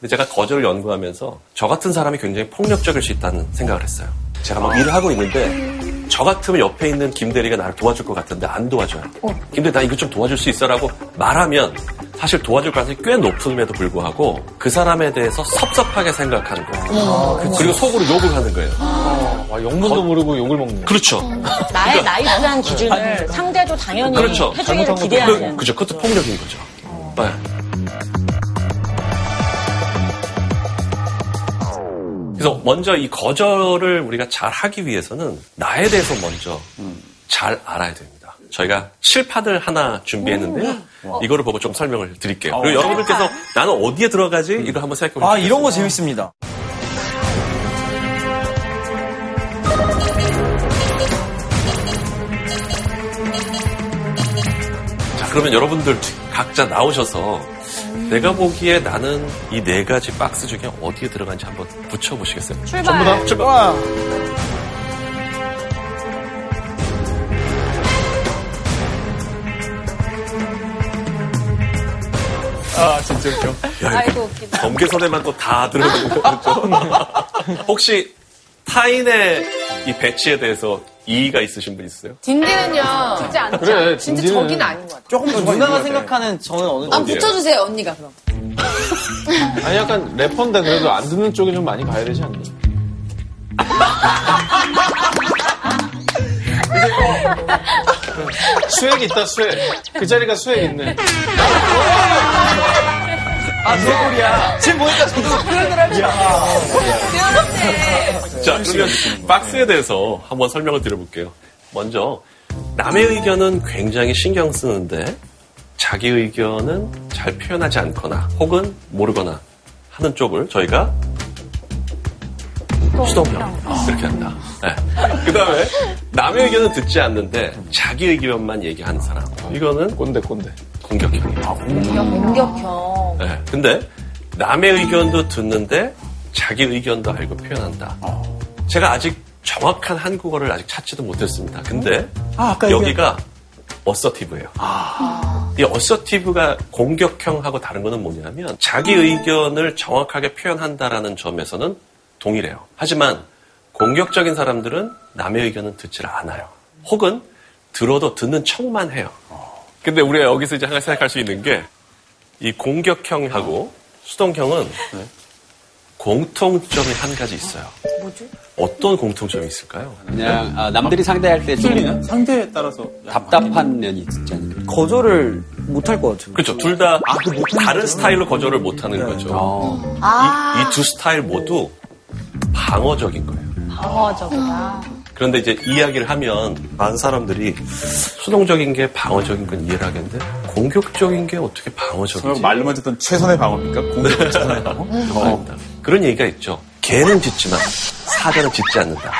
근데 제가 거절을 연구하면서 저 같은 사람이 굉장히 폭력적일 수 있다는 생각을 했어요. 제가 막 일을 하고 있는데 저 같으면 옆에 있는 김대리가 나를 도와줄 것 같은데 안 도와줘요. 김대리 나 이거 좀 도와줄 수 있어라고 말하면 사실 도와줄 가능성이 꽤 높음에도 불구하고 그 사람에 대해서 섭섭하게 생각하는 거예요. 그리고 속으로 욕을 하는 거예요. 와, 영문도 모르고 욕을 먹는. 그렇죠. 나의 나이스한 기준을 상대도 당연히 그렇죠. 해주기를 그, 기대하는. 그 죠. 그것도 폭력인 거죠. 네. 그래서 먼저 이 거절을 우리가 잘 하기 위해서는 나에 대해서 먼저 잘 알아야 됩니다. 저희가 칠판을 하나 준비했는데요. 이거를 보고 좀 설명을 드릴게요. 그리고 여러분들께서 나는 어디에 들어가지? 이걸 한번 생각해 보세요. 아 이런 거 재밌습니다. 자, 그러면 여러분들 각자 나오셔서 내가 보기에 나는 이 네 가지 박스 중에 어디에 들어간지 한번 붙여보시겠어요? 출발. 전부 다 출발. 아, 진짜 웃겨. 아이고, 웃기다. 경계선에만 또 다 들어가는 거죠. 혹시 타인의 이 배치에 대해서 이의가 있으신 분 있어요? 딘딘은요. 쉽지 않죠. 그래, 진짜 딘딘은- 저기는 아닌 것 같아. 조금 누나가 생각하는 저는 어느 아, 정도. 붙여주세요, 언니가 그럼. 아니, 약간 래퍼인데 그래도 안 듣는 쪽에 좀 많이 가야 되지 않니? 수액 있다, 수액. 그 자리가 수액 있네. 아 소리야. 지금 보니까 저도 표현을 할 줄. 자, 그러면 박스에 대해서 한번 설명을 드려볼게요. 먼저, 남의 의견은 굉장히 신경 쓰는데, 자기 의견은 잘 표현하지 않거나, 혹은 모르거나 하는 쪽을 저희가 수동형. 이렇게 한다. 그 다음에, 남의 의견은 듣지 않는데, 자기 의견만 얘기하는 사람. 이거는 꼰대, 꼰대. 공격형이에요. 공격형. 네. 근데 남의 의견도 듣는데 자기 의견도 알고 표현한다. 제가 아직 정확한 한국어를 아직 찾지도 못했습니다. 근데 아, 아까 여기가 어서티브예요. 이 어서티브가 공격형하고 다른 거는 뭐냐면 자기 의견을 정확하게 표현한다라는 점에서는 동일해요. 하지만 공격적인 사람들은 남의 의견은 듣질 않아요. 혹은 들어도 듣는 척만 해요. 근데 우리가 여기서 이제 하나 생각할 수 있는 게 이 공격형하고 수동형은 공통점이 한 가지 있어요. 뭐죠? 어떤 공통점이 있을까요? 그냥 아, 남들이 상대할 때 좀 상대에 따라서 답답한 면이 있지 않을까. 거절을 못할 것 같아요. 그렇죠. 둘다 다른 스타일로 거절을 못하는 거죠. 아. 이두 스타일 모두 방어적인 거예요. 방어적이다. 그런데 이제 이야기를 하면 많은 사람들이 수동적인 게 방어적인 건 이해를 하겠는데 공격적인 게 어떻게 방어적이지? 말로만 듣던 최선의 방어입니까? 공격은 최선의 방어? 아닙니다. 그런 얘기가 있죠. 개는 짖지만 사자는 짖지 않는다.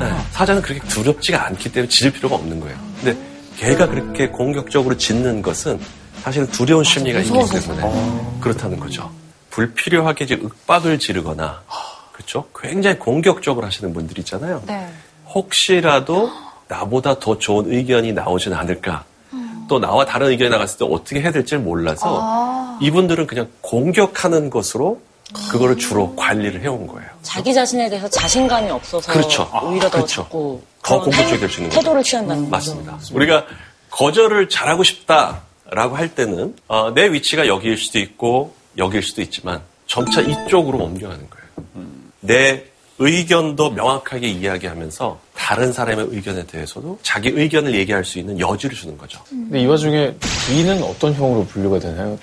네, 사자는 그렇게 두렵지가 않기 때문에 짖을 필요가 없는 거예요. 근데 개가 그렇게 공격적으로 짖는 것은 사실은 두려운 심리가 있기 때문에 그렇다는 거죠. 불필요하게 이제 윽박을 지르거나 그렇죠? 굉장히 공격적으로 하시는 분들 있잖아요. 네. 혹시라도 나보다 더 좋은 의견이 나오진 않을까. 또 나와 다른 의견이 나갔을 때 어떻게 해야 될지 몰라서 아. 이분들은 그냥 공격하는 것으로 그거를 주로 관리를 해온 거예요. 자기 자신에 대해서 자신감이 없어서 그렇죠. 오히려 더 그렇죠. 자꾸 더 공격적이 될 수 있는 거죠. 태도를 취한다는 거죠. 맞습니다. 우리가 거절을 잘하고 싶다라고 할 때는 어, 내 위치가 여기일 수도 있고 여기일 수도 있지만 점차 이쪽으로 옮겨가는 거예요. 내 의견도 명확하게 이야기하면서 다른 사람의 의견에 대해서도 자기 의견을 얘기할 수 있는 여지를 주는 거죠. 근데 이 와중에 B는 어떤 형으로 분류가 되나요?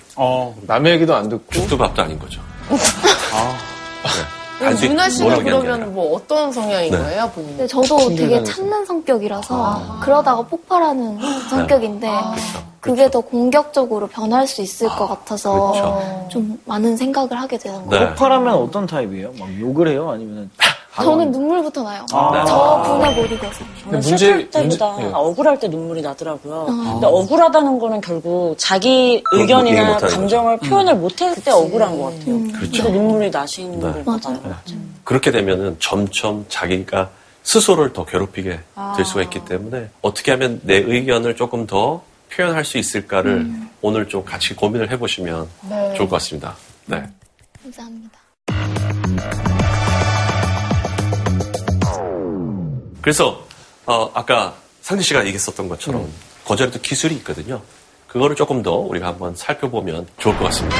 남의 얘기도 안 듣고 죽도 밥도 아닌 거죠. 네. 그럼 유나 씨는. 그러면 뭐 어떤 성향인 네. 거예요, 본인? 근데 저도 되게 참는 성격이라서 그러다가 폭발하는 성격인데 그렇죠. 그게 더 공격적으로 변할 수 있을 것 같아서 그렇죠. 좀 많은 생각을 하게 되는 네. 거예요. 폭발하면 어떤 타입이에요? 막 욕을 해요? 아니면 저는 눈물부터 나요. 아. 저 분을 못 이겨서. 저는 문제- 슬플 때보다 문제- 예. 억울할 때 눈물이 나더라고요. 근데 억울하다는 거는 결국 자기 얘기 의견이나 못하는 거죠. 감정을 표현을 못했을 때 억울한 것 같아요. 그렇죠. 근데 눈물이 나시는 네. 걸 받아요. 그렇게 되면은 점점 자기가 스스로를 더 괴롭히게 될 수가 있기 때문에 어떻게 하면 내 의견을 조금 더 표현할 수 있을까를 오늘 좀 같이 고민을 해보시면 네. 좋을 것 같습니다. 네. 감사합니다. 그래서 어, 아까 상진 씨가 얘기했었던 것처럼 거절에도 기술이 있거든요. 그거를 조금 더 우리가 한번 살펴보면 좋을 것 같습니다.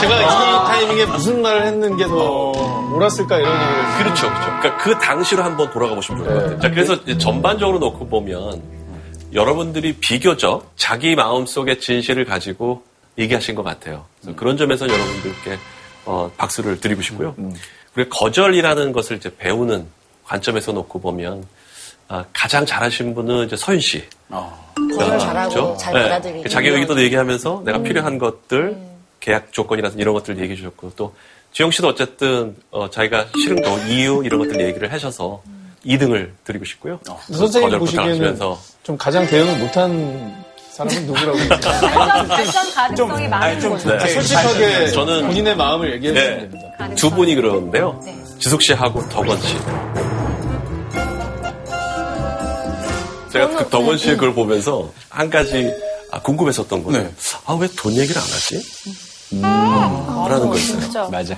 제가 이 타이밍에 무슨 말을 했는 게 더 옳았을까 이런 얘기를 그렇죠, 그렇죠. 그러니까 그 당시로 한번 돌아가 보시면 좋을 것 같아요. 자, 그래서 전반적으로 놓고 보면 여러분들이 비교적 자기 마음속의 진실을 가지고 얘기하신 것 같아요. 그래서 그런 점에서 여러분들께 어, 박수를 드리고 싶고요. 그리고 거절이라는 것을 이제 배우는 관점에서 놓고 보면 아, 가장 잘하신 분은 이제 서윤 씨. 거절 잘하고 잘 네. 받아들이고. 자기 의견도 얘기하면서 내가 필요한 것들, 계약 조건이라든지 이런 것들 얘기해 주셨고 또 지영 씨도 어쨌든 어, 자기가 싫은 거, 이유 이런 것들 얘기를 하셔서 2등을 드리고 싶고요. 선생님 거절 보시기에는 부탁하시면서 좀 가장 대응을 못한 사람은 누구라고 발전, 발전 가능성이 많은 좀- 거죠. 네. 솔직하게 저는- 본인의 마음을 얘기해 주시면 네. 됩니다. 두 분이 그러는데요. 네. 지숙 씨하고 덕원 씨. 제가 그 덕원 씨의 그걸 보면서 한 가지 아, 궁금했었던 거는 네. 아왜 돈 얘기를 안 하지? 라는 거 있어요. 맞아.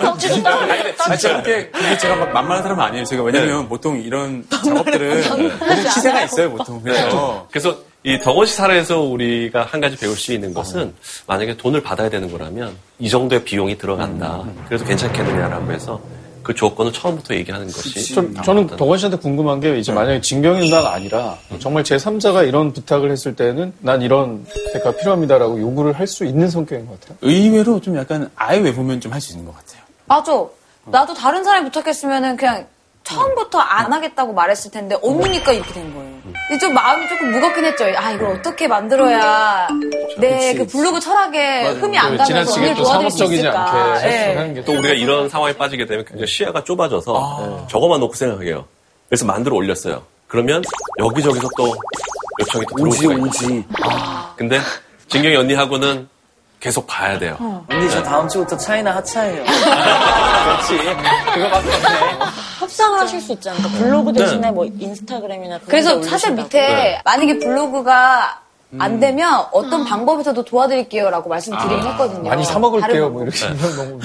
덕지도 따로 아, 제가 그렇게, 그게 제가 막 만만한 사람은 아니에요. 제가 왜냐면 보통 이런 작업들은 보통 시세가 있어요, 보통. 그래서. 그래서 이 덕원 씨 사례에서 우리가 한 가지 배울 수 있는 것은 만약에 돈을 받아야 되는 거라면 이 정도의 비용이 들어간다. 그래도 괜찮겠느냐라고 해서 그 조건을 처음부터 얘기하는 것이 좀, 저는 덕원 씨한테 궁금한 게 이제 만약에 진경이 누나가 아니라 정말 제3자가 이런 부탁을 했을 때는 난 이런 대가 필요합니다라고 요구를 할 수 있는 성격인 것 같아요. 의외로 좀 약간 아예 외보면 좀 할 수 있는 것 같아요. 맞아. 나도 다른 사람이 부탁했으면은 그냥 처음부터 안 하겠다고 말했을 텐데 언니니까 이렇게 된 거예요. 좀 마음이 조금 무겁긴 했죠. 아 이걸 어떻게 만들어야 내 그 블로그 철학에 흠이 안 가면서 지나치게 언니를 또 도와드릴 수 상업적이지 있을까. 않게 예. 하는 게 또 우리가 이런 상황에 빠지게 되면 굉장히 시야가 좁아져서 저거만 놓고 생각해요. 그래서 만들어 올렸어요. 그러면 여기저기서 또 요청이 또 들어올 오지 수가 있고. 오지. 근데 진경이 언니하고는 계속 봐야 돼요. 언니 저 다음 주부터 차이나 하차예요. 그렇지. 그거밖에 없네. 협상을 하실 수 있잖아요. 그러니까 블로그 대신에 뭐 인스타그램이나 그런 데 그래서 사실 올리신다고. 밑에 만약에 블로그가 안 되면 어떤 방법에서도 도와드릴게요라고 말씀드리긴 했거든요. 많이 사 먹을게요. 뭐 이렇게 네. 너무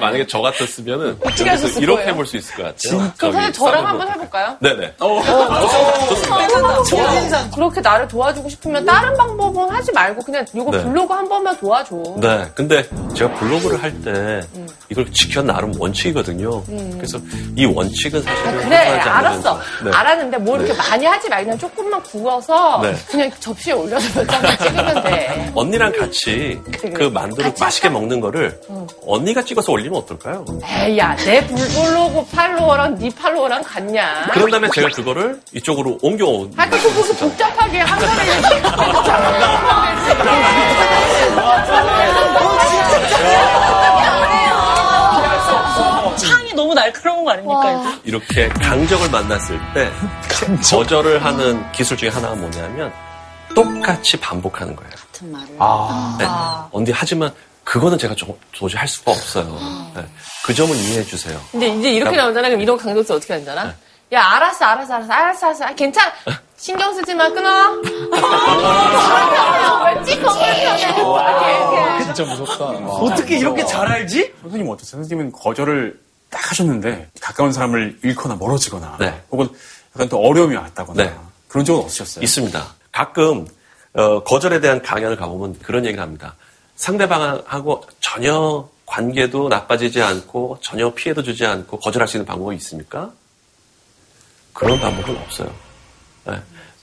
만약에 저 같았으면은 어떻게 하셨을 여기서 이렇게? 해볼 수 있을 것 같아요. 그럼 사실 저랑 한번 거. 해볼까요? 네네. 그렇게 나를 도와주고 싶으면 다른 방법은 하지 말고 그냥 이거 네. 블로그 한 번만 도와줘. 네, 근데 제가 블로그를 할 때 이걸 지켜 나름 원칙이거든요. 음. 그래서 이 원칙은 사실은 그래 회사하지 알았어 네. 알았는데 뭐 이렇게 많이 하지 말고 그냥 조금만 구워서 네. 그냥 접시 에 올려서 몇 장만 찍으면 돼. 언니랑 같이 그 만두를 맛있게 먹는 거를 언니가 찍어서 올리면 어떨까요? 에이 야내 블로그 팔로워랑 네 팔로워랑 같냐? 그런 다음에 제가 그거를 이쪽으로 옮겨온 아까 그 무슨 복잡하게 한 번에 창이 너무 날카로운 거 아닙니까? 이렇게 강적을 만났을 때 거절을 하는 기술 중에 하나가 뭐냐면 똑같이 반복하는 거예요. 같은 말을. 아. 네. 언니 하지만 그거는 제가 좀 도저히 할 수가 없어요. 네. 그 점을 이해해 주세요. 근데 이제 이렇게 나오잖아 그럼 이런 강도수 어떻게 하잖아 야 알았어 알았어 알았어 알았어 알았어 아, 괜찮아 신경 쓰지 마 끊어 왜 찍어 왜 진짜 무섭다. 어떻게 이렇게 잘 알지? 선생님 어떠세요? 선생님은 거절을 딱 하셨는데 가까운 사람을 잃거나 멀어지거나 네. 혹은 약간 또 어려움이 왔다거나 네. 그런 적은 없으셨어요? 있습니다. 가끔 어, 거절에 대한 강연을 가보면 그런 얘기를 합니다. 상대방하고 전혀 관계도 나빠지지 않고 전혀 피해도 주지 않고 거절할 수 있는 방법이 있습니까? 그런 방법은 없어요. 네.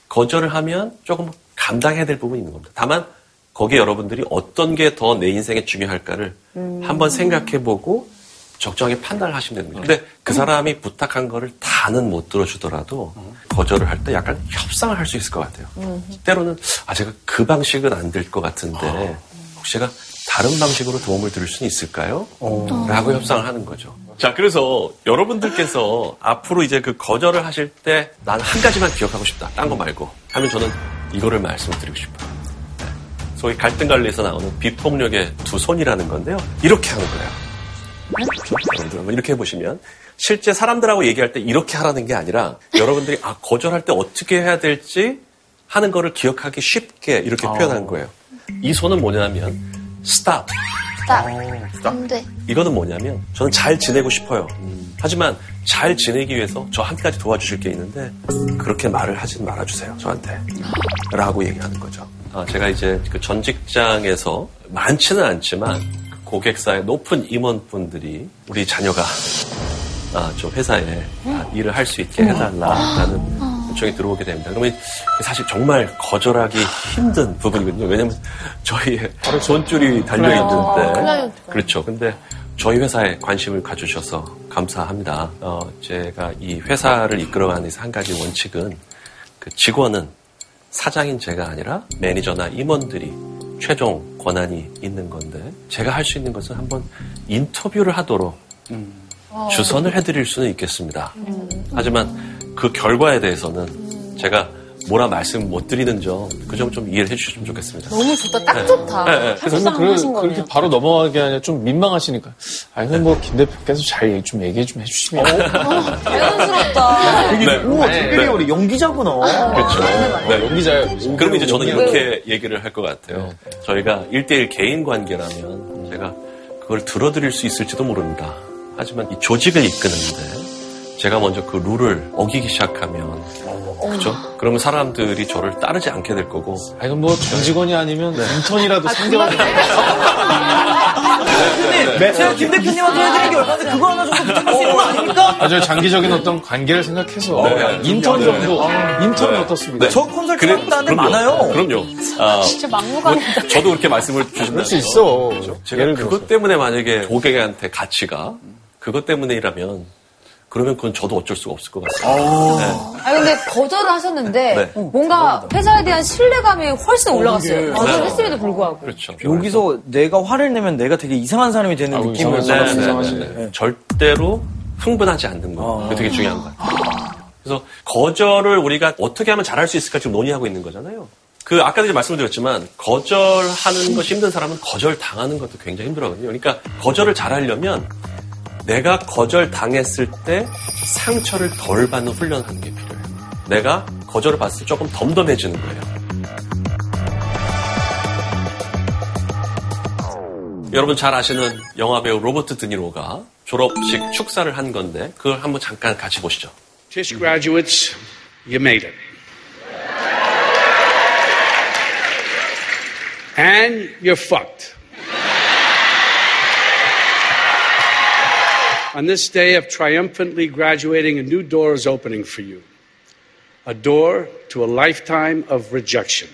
거절을 하면 조금 감당해야 될 부분이 있는 겁니다. 다만 거기에 여러분들이 어떤 게 더 내 인생에 중요할까를 한번 생각해보고 적정하게 판단을 하시면 됩니다. 근데 그 사람이 부탁한 거를 다는 못 들어주더라도 거절을 할 때 약간 협상을 할 수 있을 것 같아요. 때로는 아 제가 그 방식은 안 될 것 같은데 혹시 제가 다른 방식으로 도움을 드릴 수는 있을까요? 라고 협상을 하는 거죠. 자, 그래서 여러분들께서 앞으로 이제 그 거절을 하실 때 난 한 가지만 기억하고 싶다. 딴 거 말고. 하면 저는 이거를 말씀을 드리고 싶어요. 네. 소위 갈등 관리에서 나오는 비폭력의 두 손이라는 건데요. 이렇게 하는 거예요. 그렇죠? 여러분들 한번 이렇게 해보시면 실제 사람들하고 얘기할 때 이렇게 하라는 게 아니라 여러분들이 아 거절할 때 어떻게 해야 될지 하는 거를 기억하기 쉽게 이렇게 표현한 거예요. 이 손은 뭐냐면 stop. 딱. 안 돼. 이거는 뭐냐면 저는 잘 지내고 싶어요. 하지만 잘 지내기 위해서 저 한 가지 도와주실 게 있는데 그렇게 말을 하지 말아주세요 저한테 라고 얘기하는 거죠. 아, 제가 이제 그 전 직장에서 많지는 않지만 고객사의 높은 임원분들이 우리 자녀가 아, 좀 회사에 아, 일을 할 수 있게 해달라라는 요청이 들어오게 됩니다. 그러면 사실 정말 거절하기 힘든 부분이거든요. 왜냐면 저희의 바로 손줄이 달려있는데. 그렇죠. 근데 저희 회사에 관심을 가주셔서 감사합니다. 어, 제가 이 회사를 이끌어가는 데서 한 가지 원칙은 그 직원은 사장인 제가 아니라 매니저나 임원들이 최종 권한이 있는 건데 제가 할 수 있는 것은 한번 인터뷰를 하도록 주선을 해드릴 수는 있겠습니다. 하지만 그 결과에 대해서는 제가 뭐라 말씀 못 드리는 점, 그 점 좀 이해를 해주셨으면 좋겠습니다. 너무 좋다 딱 네. 좋다 네, 네. 그래서 그, 그렇게 바로 넘어가게 아니라 좀 민망하시니까. 아니, 그럼 뭐김 대표께서 잘 좀 얘기 좀 해주시면. 자연스럽다. 되게 네. 우와 네. 특별히 네. 우리 연기자구나. 그렇죠. 네. 연기자예요. 그럼 이제 저는 이렇게 얘기를 할 것 같아요. 저희가 1대1 개인 관계라면 제가 그걸 들어드릴 수 있을지도 모릅니다. 하지만 이 조직을 이끄는데 제가 먼저 그 룰을 어기기 시작하면 그죠? 그러면 사람들이 저를 따르지 않게 될 거고 아니, 그럼 뭐전 직원이 아니면 인턴이라도 상대방이 근데 제가 김 대표님한테 해드린 게 얼마인데 그거 하나 정도 부탁할 수 있는 거 아닙니까? 아주 장기적인 어떤 관계를 생각해서 네. 인턴 네. 정도 인턴은 어떻습니까? 저 컨설팅 한다는데 그럼요. 많아요. 그럼요. 아, 진짜 막무가내다. 저도 그렇게 말씀을 주신다면 그럴 수 있어. 제가 예를 그것 들어서. 때문에 만약에 고객한테 가치가 그것 때문이라면 그러면 그건 저도 어쩔 수가 없을 것 같아요. 네. 아 근데 거절을 하셨는데 네. 뭔가 회사에 대한 신뢰감이 훨씬 올라갔어요. 네. 거절했음에도 불구하고. 그렇죠. 여기서 내가 화를 내면 내가 되게 이상한 사람이 되는 아우, 느낌을. 네, 네, 받았어요. 네, 네. 절대로 흥분하지 않는 거. 그게 되게 중요한 것 같아요. 그래서 거절을 우리가 어떻게 하면 잘할 수 있을까 지금 논의하고 있는 거잖아요. 그 아까도 이제 말씀드렸지만 거절하는 것이 힘든 사람은 거절 당하는 것도 굉장히 힘들어거든요. 그러니까 거절을 잘하려면 내가 거절당했을 때 상처를 덜 받는 훈련하는 게 필요해요. 내가 거절을 봤을 때 조금 덤덤해지는 거예요. 여러분 잘 아시는 영화 배우 로버트 드니로가 졸업식 축사를 한 건데 그걸 한번 잠깐 같이 보시죠. Tish graduates, you made it. And you're fucked. On this day of triumphantly graduating, a new door is opening for you. A door to a lifetime of rejection.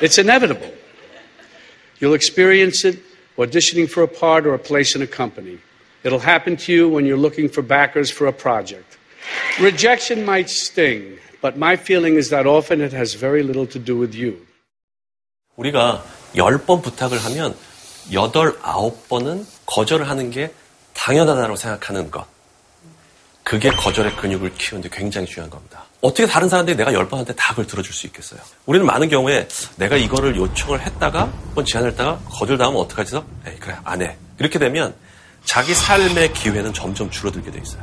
It's inevitable. You'll experience it auditioning for a part or a place in a company. It'll happen to you when you're looking for backers for a project. Rejection might sting, but my feeling is that often it has very little to do with you. 우리가 열 번 부탁을 하면 여덟 아홉 번은 거절을 하는 게 당연하다고 생각하는 것. 그게 거절의 근육을 키우는데 굉장히 중요한 겁니다. 어떻게 다른 사람들이 내가 열 번한테 다 그걸 들어줄 수 있겠어요? 우리는 많은 경우에 내가 이거를 요청을 했다가 한번 제안을 했다가 거절당하면 어떡하지? 에이 그래 안 해. 이렇게 되면 자기 삶의 기회는 점점 줄어들게 돼 있어요.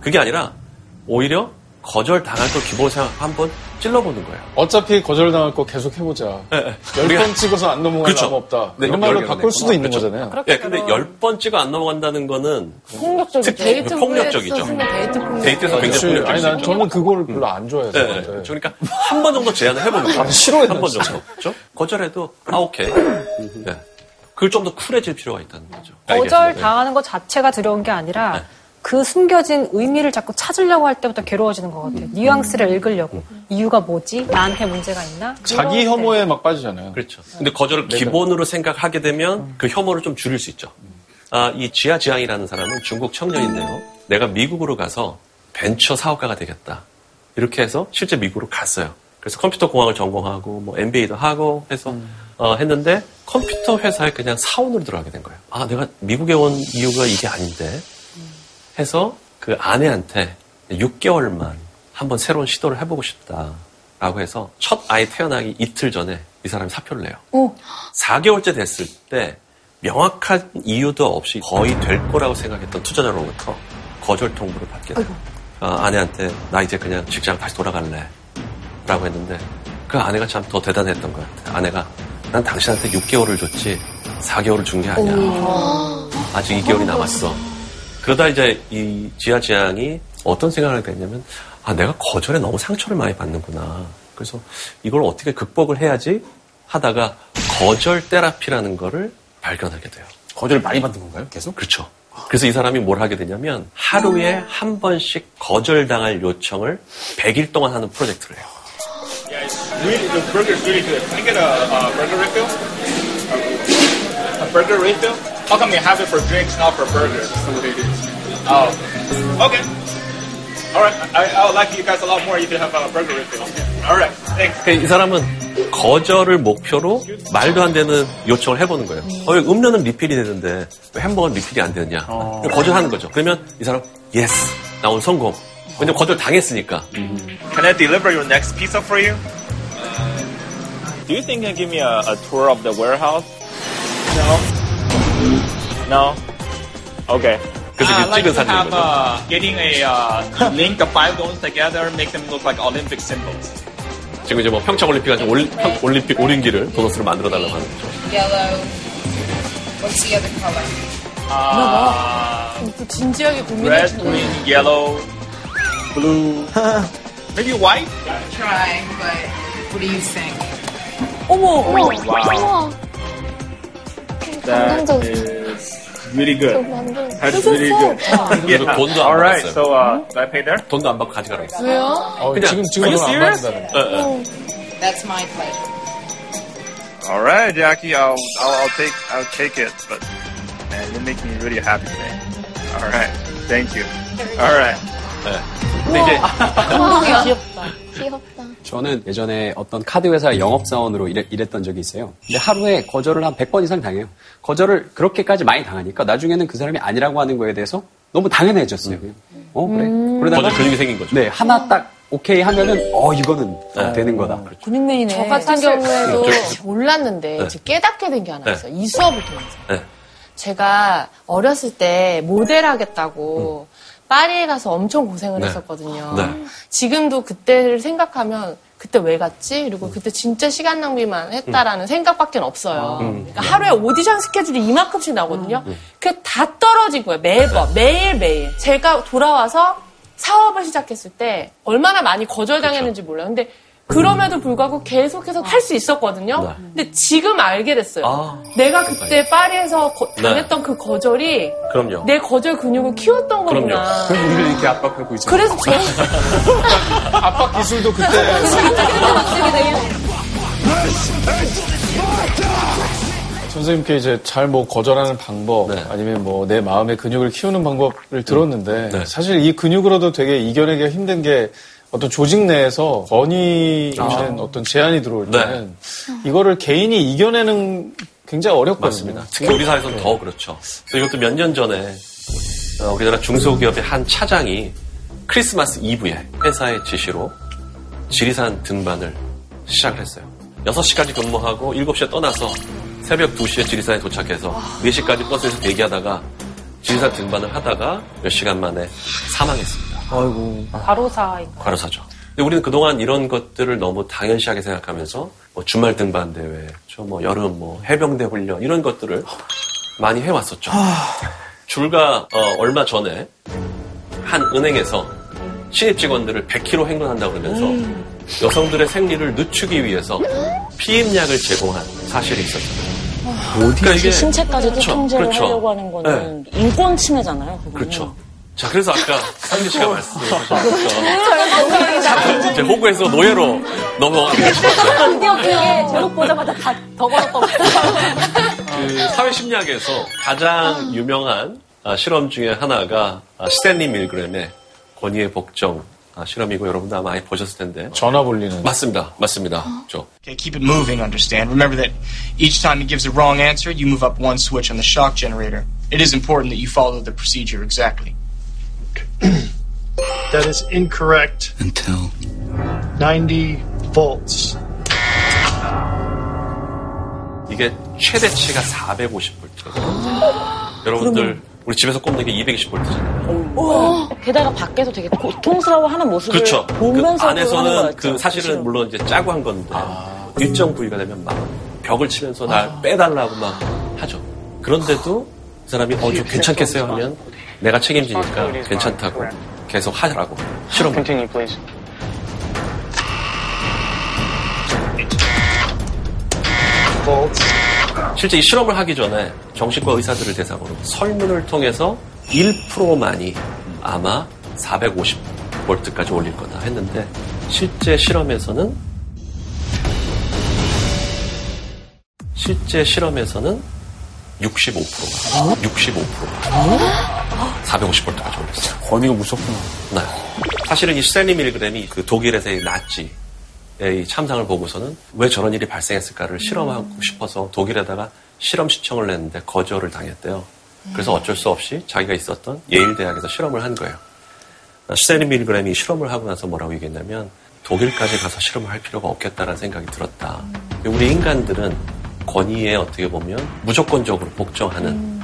그게 아니라 오히려 거절 당할 걸 기본 생각 한번 찔러보는 거예요. 어차피 거절당할 거 계속 해보자. 열번 우리가- 찍어서 안 넘어가면 그렇죠. 아무 없다. 네, 이런 말로 열- 바꿀 수도 있는 그렇죠. 거잖아요. 예, 근데 열번 찍어 안 넘어간다는 거는 폭력적이죠. 데이트 폭력적이죠. 데이트 폭력. 데이트에서 굉장히 그렇지. 폭력적이죠. 아니, 난 저는 그거를 별로 안 좋아해서. 네, 네. 그러니까 한 번 정도 제안을 해보는 거예요. 아, 싫어요, 한 번. 정도. 그렇죠? 거절해도 아 오케이. 네. 그걸 좀 더 쿨해질 필요가 있다는 거죠. 거절 당하는 것 자체가 두려운 게 아니라 네. 그 숨겨진 의미를 자꾸 찾으려고 할 때부터 괴로워지는 것 같아요. 뉘앙스를 읽으려고. 이유가 뭐지? 나한테 문제가 있나? 자기 혐오에 막 빠지잖아요. 그렇죠. 근데 거절을 기본으로 생각하게 되면 그 혐오를 좀 줄일 수 있죠. 아, 이 지아 지앙이라는 사람은 중국 청년인데요. 내가 미국으로 가서 벤처 사업가가 되겠다. 이렇게 해서 실제 미국으로 갔어요. 그래서 컴퓨터 공학을 전공하고 뭐 MBA도 하고 해서 어, 했는데 컴퓨터 회사에 그냥 사원으로 들어가게 된 거예요. 아, 내가 미국에 온 이유가 이게 아닌데 해서 그 아내한테 6개월만 한번 새로운 시도를 해보고 싶다라고 해서 첫 아이 태어나기 이틀 전에 이 사람이 사표를 내요. 오. 4개월째 됐을 때 명확한 이유도 없이 거의 될 거라고 생각했던 투자자로부터 거절 통보를 받게 돼요. 아, 아내한테 나 이제 그냥 직장 다시 돌아갈래 라고 했는데 그 아내가 참 더 대단했던 것 같아요. 아내가 난 당신한테 6개월을 줬지 4개월을 준 게 아니야. 아직 2개월이 남았어. 그러다 이제 이 지하 지향이 어떤 생각을 하게 됐냐면 아 내가 거절에 너무 상처를 많이 받는구나. 그래서 이걸 어떻게 극복을 해야지 하다가 거절 테라피라는 거를 발견하게 돼요. 거절을 많이 받는 건가요? 계속? 그렇죠. 그래서 이 사람이 뭘 하게 되냐면 하루에 한 번씩 거절당할 요청을 100일 동안 하는 프로젝트를 해요. Really, the burger is really good. Can I get a, a burger refill? A burger refill? How come you have it for drinks, not for burgers? Oh, okay. All right. I, I would like you guys a lot more if you have a burger refill. All right. Thanks. 그러니까 이 사람은 거절을 목표로 말도 안 되는 요청을 해보는 거예요. 어, 왜 음료는 리필이 되는데 왜 햄버거는 리필이 안 되느냐. 거절하는 거죠. 그러면 이 사람, 예스. 나 오늘 성공. 왜냐면 거절 당했으니까. Can I deliver your next pizza for you? Do you think you can give me a, a tour of the warehouse? No. No. Okay. 그래서 I 이게 like 찍은 to have uh, getting a uh, link the five domes together, make them look like Olympic symbols. 지금 이제 뭐 평창 올림픽 아니고 올리, 평- 올림픽 오륜기를 도넛으로 만들어 달라고 하는 거죠. Yellow. What's the other color? Uh, 또 진지하게 red, 고민해 주는 green, yellow, blue, maybe white. Try, but what do you think? 어머, 어머, Wow. That is really good. That's really good. 그래서 돈도 안 All right. 받았어요. So, uh, do I pay there? 돈도 안 받고 가져가라고 했어요. 왜요? 어, 그냥, 지금 지금 Are you 돈안 serious? 받는다는. 예, 예. That's my pleasure. All right, Jackie. I'll, I'll, I'll take, I'll take it. But man, you make me really happy today. All right. Thank you. All right. 근데 이제 와, 귀엽다. 귀엽다. 저는 예전에 어떤 카드 회사 영업사원으로 일했, 일했 던 적이 있어요. 근데 하루에 거절을 한 100번 이상 당해요. 거절을 그렇게까지 많이 당하니까 나중에는 그 사람이 아니라고 하는 거에 대해서 너무 당연해졌어요. 그냥. 어, 그래. 그러다가 거절 근육이 생긴 거죠. 네, 하나 딱 오케이 하면은 어, 이거는 네. 되는 거다. 근육맨이네. 저 같은 경우에도 저- 몰랐는데 네. 깨닫게 된 게 하나 네. 있어요. 이 수업을 통해서. 네. 제가 어렸을 때 모델 하겠다고 파리에 가서 엄청 고생을 네. 했었거든요. 네. 지금도 그때를 생각하면 그때 왜 갔지? 그리고 그때 진짜 시간 낭비만 했다라는 생각밖에 없어요. 음. 그러니까 하루에 오디션 스케줄이 이만큼씩 나거든요. 그게 다 떨어진 거예요. 매번 매일 매일. 제가 돌아와서 사업을 시작했을 때 얼마나 많이 거절당했는지 몰라요. 근데 그럼에도 불구하고 계속해서 할 수 있었거든요. 근데 지금 알게 됐어요. 아. 내가 그때 파리에서 거- 네. 당했던 그 거절이 그럼요. 내 거절 근육을 키웠던 거구나. 그럼 우리를 이렇게 압박하고 있잖아요. 그래서 저 압박 기술도 그때 선생님께 이제 잘 뭐 거절하는 방법 아니면 뭐 내 마음의 근육을 키우는 방법을 들었는데 사실 이 근육으로도 되게 이겨내기가 힘든 게 어떤 조직 내에서 권위 있는 어떤 제한이 들어올 때는 이거를 개인이 이겨내는 굉장히 어렵거든요. 맞습니다. 특히 우리 사회에서는 더 그렇죠. 그래서 이것도 몇 년 전에 어, 우리나라 중소기업의 한 차장이 크리스마스 이브에 회사의 지시로 지리산 등반을 시작을 했어요. 6시까지 근무하고 7시에 떠나서 새벽 2시에 지리산에 도착해서 4시까지 버스에서 대기하다가 지리산 등반을 하다가 몇 시간 만에 사망했습니다. 아이고. 과로사인가. 과로사죠. 근데 우리는 그동안 이런 것들을 너무 당연시하게 생각하면서 뭐 주말 등반 대회, 저뭐 여름 뭐 해병대 훈련 이런 것들을 많이 해왔었죠. 줄가 어, 얼마 전에 한 은행에서 신입 직원들을 100km 행군한다고 그러면서 여성들의 생리를 늦추기 위해서 피임약을 제공한 사실이 있었어요. 그러니까 이게 신체까지도 그렇죠, 통제를 그렇죠. 하려고 하는 거는 인권 침해잖아요. 그거는. 그렇죠. 자, 그래서 아까 상규 씨가 말씀하셨죠. 제 호구에서 노예로 넘어가는 싶었어요. 기억에 제목 보자마자 다 덕어놓고 그 사회심리학에서 가장 유명한 아, 실험 중에 하나가 아, 스탠리 밀그램의 권위의 복종 아, 실험이고 여러분도 아마 많이 보셨을 텐데. 전화 볼리는. 맞습니다. 맞습니다. 죠 Okay, keep it moving, understand? Remember that each time he gives a wrong answer, you move up one switch on the shock generator. It is important that you follow the procedure exactly. That is incorrect. Until 90 volts. 이게 최대치가 450볼트거든요. 여러분들 우리 집에서 꼽는 게 220볼트잖아요. 게다가 밖에서 되게 고통스러워하는 모습을 그렇죠. 그 보면서 하는 안에서는. 그 사실은 물론 이제 짜고 한 건데 일정 부위가 되면 막 벽을 치면서 날 빼달라고 막 하죠. 그런데도 그 사람이 어좀 괜찮겠어요 하면 내가 책임지니까 괜찮다고 계속 하라고 실험. Continue, please. Volts. 실제 이 실험을 하기 전에 정신과 의사들을 대상으로 설문을 통해서 1%만이 아마 450볼트까지 올릴 거다 했는데 실제 실험에서는 실제 실험에서는 65%가 65%가 450볼트까지 올렸어요. 권위가 무섭구나. 네. 사실은 이 스탠리 밀그램이 그 독일에서의 나치 이 참상을 보고서는 왜 저런 일이 발생했을까를 실험하고 싶어서 독일에다가 실험 신청을 냈는데 거절을 당했대요. 그래서 어쩔 수 없이 자기가 있었던 예일 대학에서 실험을 한 거예요. 스탠리 밀그램이 실험을 하고 나서 뭐라고 얘기했냐면 독일까지 가서 실험을 할 필요가 없겠다라는 생각이 들었다. 우리 인간들은 권위에 어떻게 보면 무조건적으로 복종하는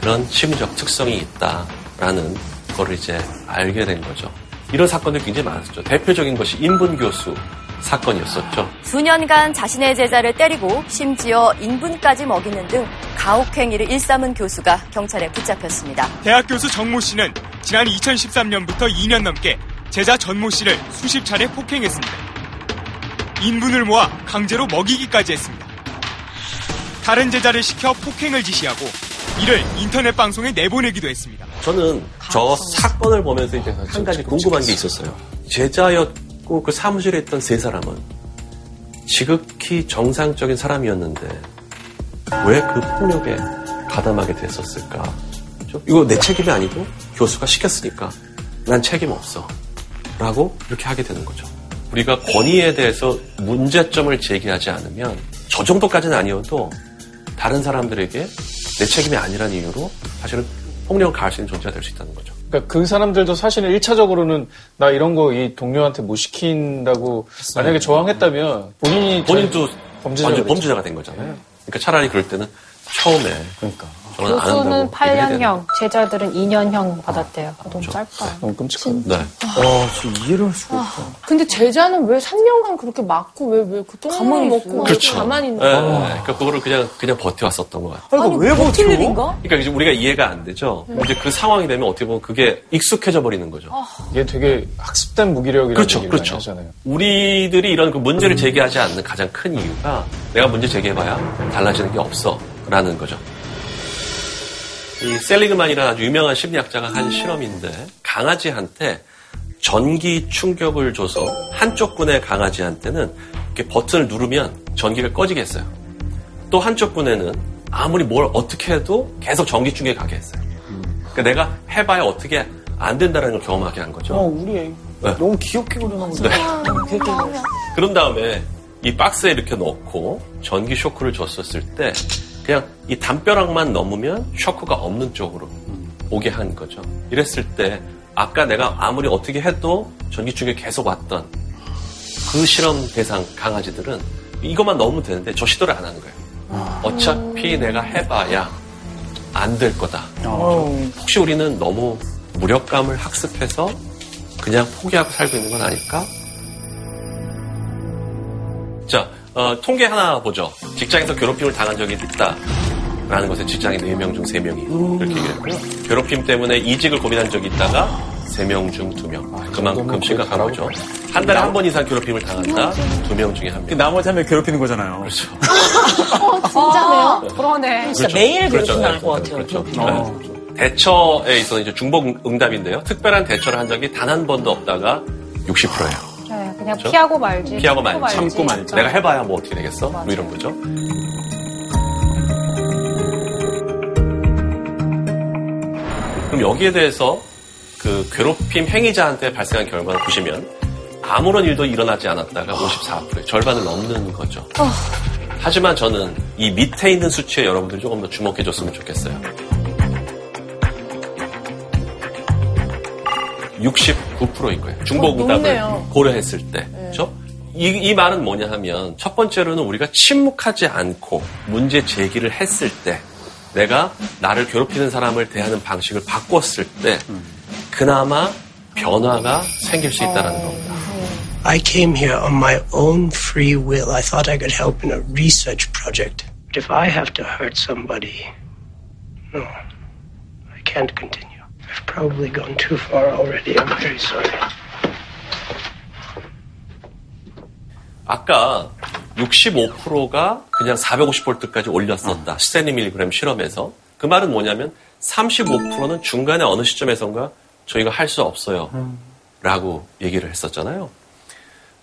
그런 심리적 특성이 있다라는 거를 이제 알게 된 거죠. 이런 사건들이 굉장히 많았죠. 대표적인 것이 인분교수 사건이었었죠. 수년간 자신의 제자를 때리고 심지어 인분까지 먹이는 등 가혹행위를 일삼은 교수가 경찰에 붙잡혔습니다. 대학 교수 정모 씨는 지난 2013년부터 2년 넘게 제자 전모 씨를 수십 차례 폭행했습니다. 인분을 모아 강제로 먹이기까지 했습니다. 다른 제자를 시켜 폭행을 지시하고 이를 인터넷 방송에 내보내기도 했습니다. 저는 저 사건을 보면서 이제 한 가지 궁금한 게 있었어요. 제자였고 그 사무실에 있던 세 사람은 지극히 정상적인 사람이었는데 왜 그 폭력에 가담하게 됐었을까? 저- 이거 내 책임이 아니고 교수가 시켰으니까 난 책임 없어. 라고 이렇게 하게 되는 거죠. 우리가 권위에 대해서 문제점을 제기하지 않으면 저 정도까지는 아니어도 다른 사람들에게 내 책임이 아니라는 이유로 사실은 폭력을 가할 수 있는 존재가 될 수 있다는 거죠. 그러니까 그 사람들도 사실은 1차적으로는 나 이런 거 이 동료한테 못 시킨다고 만약에 저항했다면 본인이 본인도 범죄자가. 범죄자가 된 거잖아요. 그러니까 차라리 그럴 때는 처음에 그러니까. 교수는 한다고 얘기를 해야 되는데. 8년형, 제자들은 2년형 받았대요. 너무 짧다. 너무 끔찍하네. 네. 아, 진짜 이해를 할 수가 없어. 근데 제자는 왜 3년간 그렇게 맞고 왜 왜 그 똥을 가만히 먹고 왜 그렇죠. 가만히 있는 네, 거야? 네. 그러니까 그거를 그냥 그냥 버텨왔었던 것 같아요. 아니, 왜 버틸 일인가? 그러니까 이제 우리가 이해가 안 되죠. 이제 그 상황이 되면 어떻게 보면 그게 익숙해져 버리는 거죠. 이게 되게 학습된 무기력이라는 그렇죠, 그렇죠. 하잖아요. 우리들이 이런 그 문제를 제기하지 않는 가장 큰 이유가 내가 문제 제기해봐야 달라지는 게 없어 라는 거죠. 이 셀리그만이라는 아주 유명한 심리학자가 한 실험인데 강아지한테 전기 충격을 줘서 한쪽 군의 강아지한테는 이렇게 버튼을 누르면 전기가 꺼지겠어요. 또 한쪽 군에는 아무리 뭘 어떻게 해도 계속 전기 충격이 가게 했어요. 그러니까 내가 해봐야 어떻게 안 된다는 걸 경험하게 한 거죠. 어, 우리 애 네. 너무 귀엽게 그려놓은 거. 네. 그런 다음에 이 박스에 이렇게 넣고 전기 쇼크를 줬었을 때 그냥 이 담벼락만 넘으면 쇼크가 없는 쪽으로 오게 한 거죠. 이랬을 때 아까 내가 아무리 어떻게 해도 전기 충격이 계속 왔던 그 실험 대상 강아지들은 이것만 넣으면 되는데 저 시도를 안 하는 거예요. 어차피 내가 해봐야 안 될 거다. 혹시 우리는 너무 무력감을 학습해서 그냥 포기하고 살고 있는 건 아닐까? 자, 어, 통계 하나 보죠. 직장에서 괴롭힘을 당한 적이 있다 라는 것에 직장인 4명 중 3명이 이렇게 얘기했고요. 괴롭힘 때문에 이직을 고민한 적이 있다가 3명 중 2명. 그만큼 심각한 거죠. 한 달에 한 번 이상 괴롭힘을 당한다? 2명 중에 한 명. 나머지 한 명 괴롭히는 거잖아요. 그렇죠. 진짜네요? 그러네. 진짜 매일 괴롭힘 당할 것 같아요. 그렇죠. 네. 대처에 있어서 이제 중복 응답인데요. 특별한 대처를 한 적이 단 한 번도 없다가 60%예요. 네, 그냥 그렇죠? 피하고 말지. 피하고 말지. 참고 말지. 내가 해봐야 뭐 어떻게 되겠어? 뭐 이런 거죠. 그럼 여기에 대해서 그 괴롭힘 행위자한테 발생한 결과를 보시면 아무런 일도 일어나지 않았다가 54%, 절반을 넘는 거죠. 하지만 저는 이 밑에 있는 수치에 여러분들이 조금 더 주목해 줬으면 좋겠어요. 69%인 거예요. 중복응답을 높네요. 고려했을 때. 그렇죠? 이, 이 말은 뭐냐 하면 첫 번째로는 우리가 침묵하지 않고 문제 제기를 했을 때 내가 나를 괴롭히는 사람을 대하는 방식을 바꿨을 때 그나마 변화가 생길 수 있다는 겁니다. I came here on my own free will. I thought I could help in a research project. But if I have to hurt somebody, no, I can't continue. I've probably gone too far already. I'm very sorry. 아까 65%가 그냥 450볼트까지 올렸었다. 스탠리 밀리그램 실험에서. 그 말은 뭐냐면 35%는 중간에 어느 시점에선가 저희가 할 수 없어요. 라고 얘기를 했었잖아요.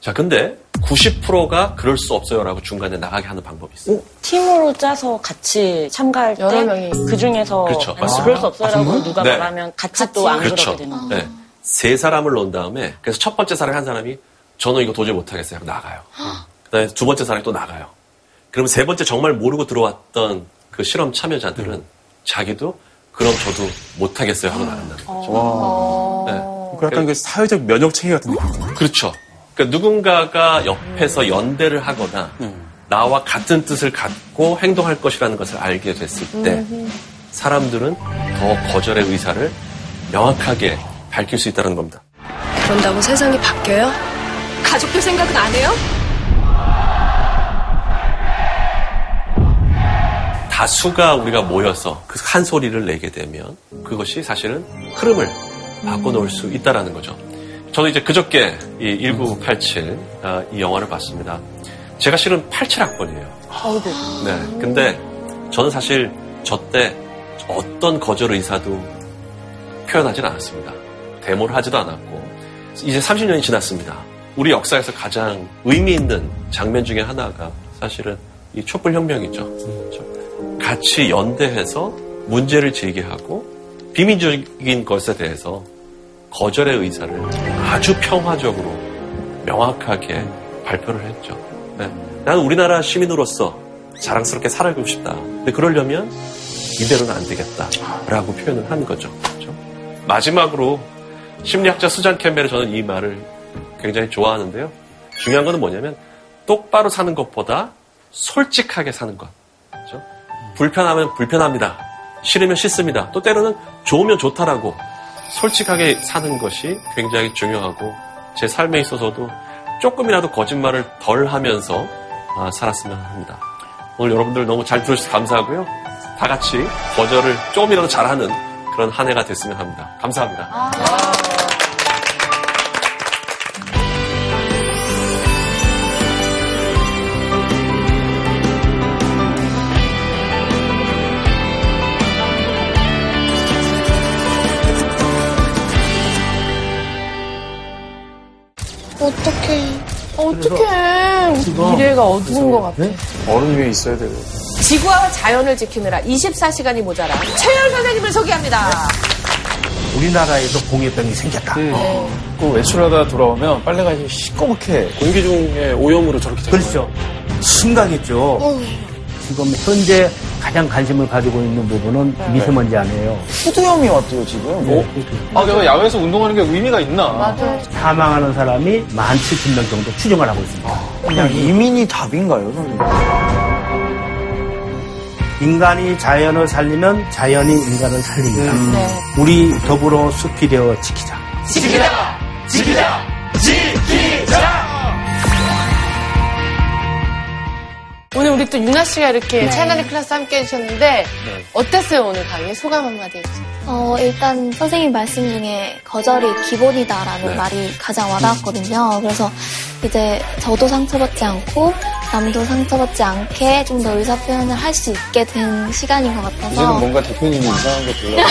자, 근데 90%가 그럴 수 없어요. 라고 중간에 나가게 하는 방법이 있어요. 팀으로 짜서 같이 참가할 여러 때 명이. 그 중에서 그렇죠. 맞습니다. 그럴 수 없어요라고 아? 누가 네. 말하면 같이 또 안 그렇죠. 그렇게 되는 거예요. 네. 세 사람을 놓은 다음에 그래서 첫 번째 사람이 한 사람이 저는 이거 도저히 못하겠어요. 하고 나가요. 그다음에 두 번째 사람이 또 나가요. 그러면 세 번째 정말 모르고 들어왔던 그 실험 참여자들은 자기도 그럼 저도 못하겠어요 하고 나간다는 거죠. 와. 네. 그 약간 그 사회적 면역 체계 같은 느낌. 그렇죠. 그러니까 누군가가 옆에서 연대를 하거나 나와 같은 뜻을 갖고 행동할 것이라는 것을 알게 됐을 때 사람들은 더 거절의 의사를 명확하게 밝힐 수 있다는 겁니다. 그런다고 세상이 바뀌어요? 가족들 생각은 안 해요? 다수가 우리가 모여서 그 한 소리를 내게 되면 그것이 사실은 흐름을 바꿔놓을 수 있다라는 거죠. 저는 이제 그저께 이 1987, 아, 이 영화를 봤습니다. 제가 실은 87학번이에요. 아이고. 네. 근데 저는 사실 저 때 어떤 거절 의사도 표현하진 않았습니다. 데모를 하지도 않았고 이제 30년이 지났습니다. 우리 역사에서 가장 의미 있는 장면 중에 하나가 사실은 이 촛불 혁명이죠. 그렇죠? 같이 연대해서 문제를 제기하고 비민주적인 것에 대해서 거절의 의사를 아주 평화적으로 명확하게 발표를 했죠. 네. 나는 우리나라 시민으로서 자랑스럽게 살아가고 싶다. 근데 그러려면 이대로는 안 되겠다라고 표현을 한 거죠. 그렇죠? 마지막으로 심리학자 수잔 캠벨의 저는 이 말을 굉장히 좋아하는데요. 중요한 거는 뭐냐면 똑바로 사는 것보다 솔직하게 사는 것. 그렇죠? 불편하면 불편합니다. 싫으면 싫습니다. 또 때로는 좋으면 좋다라고 솔직하게 사는 것이 굉장히 중요하고 제 삶에 있어서도 조금이라도 거짓말을 덜 하면서 아, 살았으면 합니다. 오늘 여러분들 너무 잘 들어주셔서 감사하고요. 다 같이 거절을 조금이라도 잘하는 그런 한 해가 됐으면 합니다. 감사합니다. 어 어떡해. 미래가 어두운 것 같아. 얼음 위에 있어야 되고. 지구와 자연을 지키느라 24시간이 모자란 최열 선생님을 소개합니다. 우리나라에도 공유병이 생겼다. 그 외출하다 돌아오면 빨래가 이제 시꺼멓게 공기 중에 오염으로 저렇게 되는 그렇죠. 심각했죠. 지금 현재 가장 관심을 가지고 있는 부분은 미세먼지 아니에요. 푸드염이 왔대요, 지금. 아, 내가 야외에서 운동하는 게 의미가 있나? 맞아. 사망하는 사람이 17,000명 정도 추정을 하고 있습니다. 그냥 이민이 답인가요, 선생님? 인간이 자연을 살리면 자연이 인간을 살립니다. 음. 네. 우리 더불어 숲이 되어 지키자. 지키자! 지키자! 지키자! 오늘 우리 또 유나 씨가 이렇게 네. 차이나리 클래스 함께 해주셨는데 어땠어요 오늘 강의 소감 한마디 해주세요. 어, 일단 선생님 말씀 중에 거절이 기본이다라는 네. 말이 가장 와닿았거든요. 그래서 이제 저도 상처받지 않고 남도 상처받지 않게 좀 더 의사 표현을 할 수 있게 된 시간인 것 이제는 같아서 뭔가 대표님이 이상한 거 들려.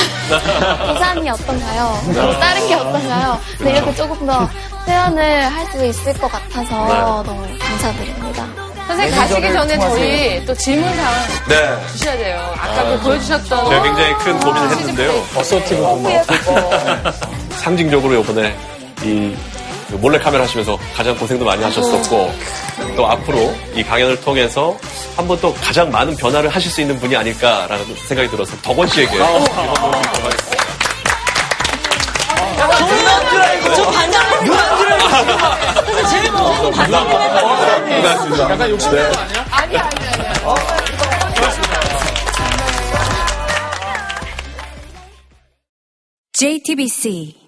부산이 어떤가요? 또 다른 게 어떤가요? 근데 이렇게 조금 더 표현을 할 수 있을 것 같아서 너무 감사드립니다. 선생님 가시기 전에 저희 또 질문사항 네. 주셔야 돼요. 아까 아, 그 보여주셨던 제가 굉장히 큰 고민을 했는데요. 어서티브 예뻐. 상징적으로 이번에 이그 몰래 카메라 하시면서 가장 고생도 많이 하셨었고 또 앞으로 이 강연을 통해서 한 번 또 가장 많은 변화를 하실 수 있는 분이 아닐까라는 생각이 들어서 덕원 씨에게 이번 노래 드리도록 하겠습니다. 누난 줄 알고. 저 반장. 누난 줄 알고. 근데 제일 뭐 반장. 약간 욕심내는 거 아니야? 아니야, 아니야, 아니야. JTBC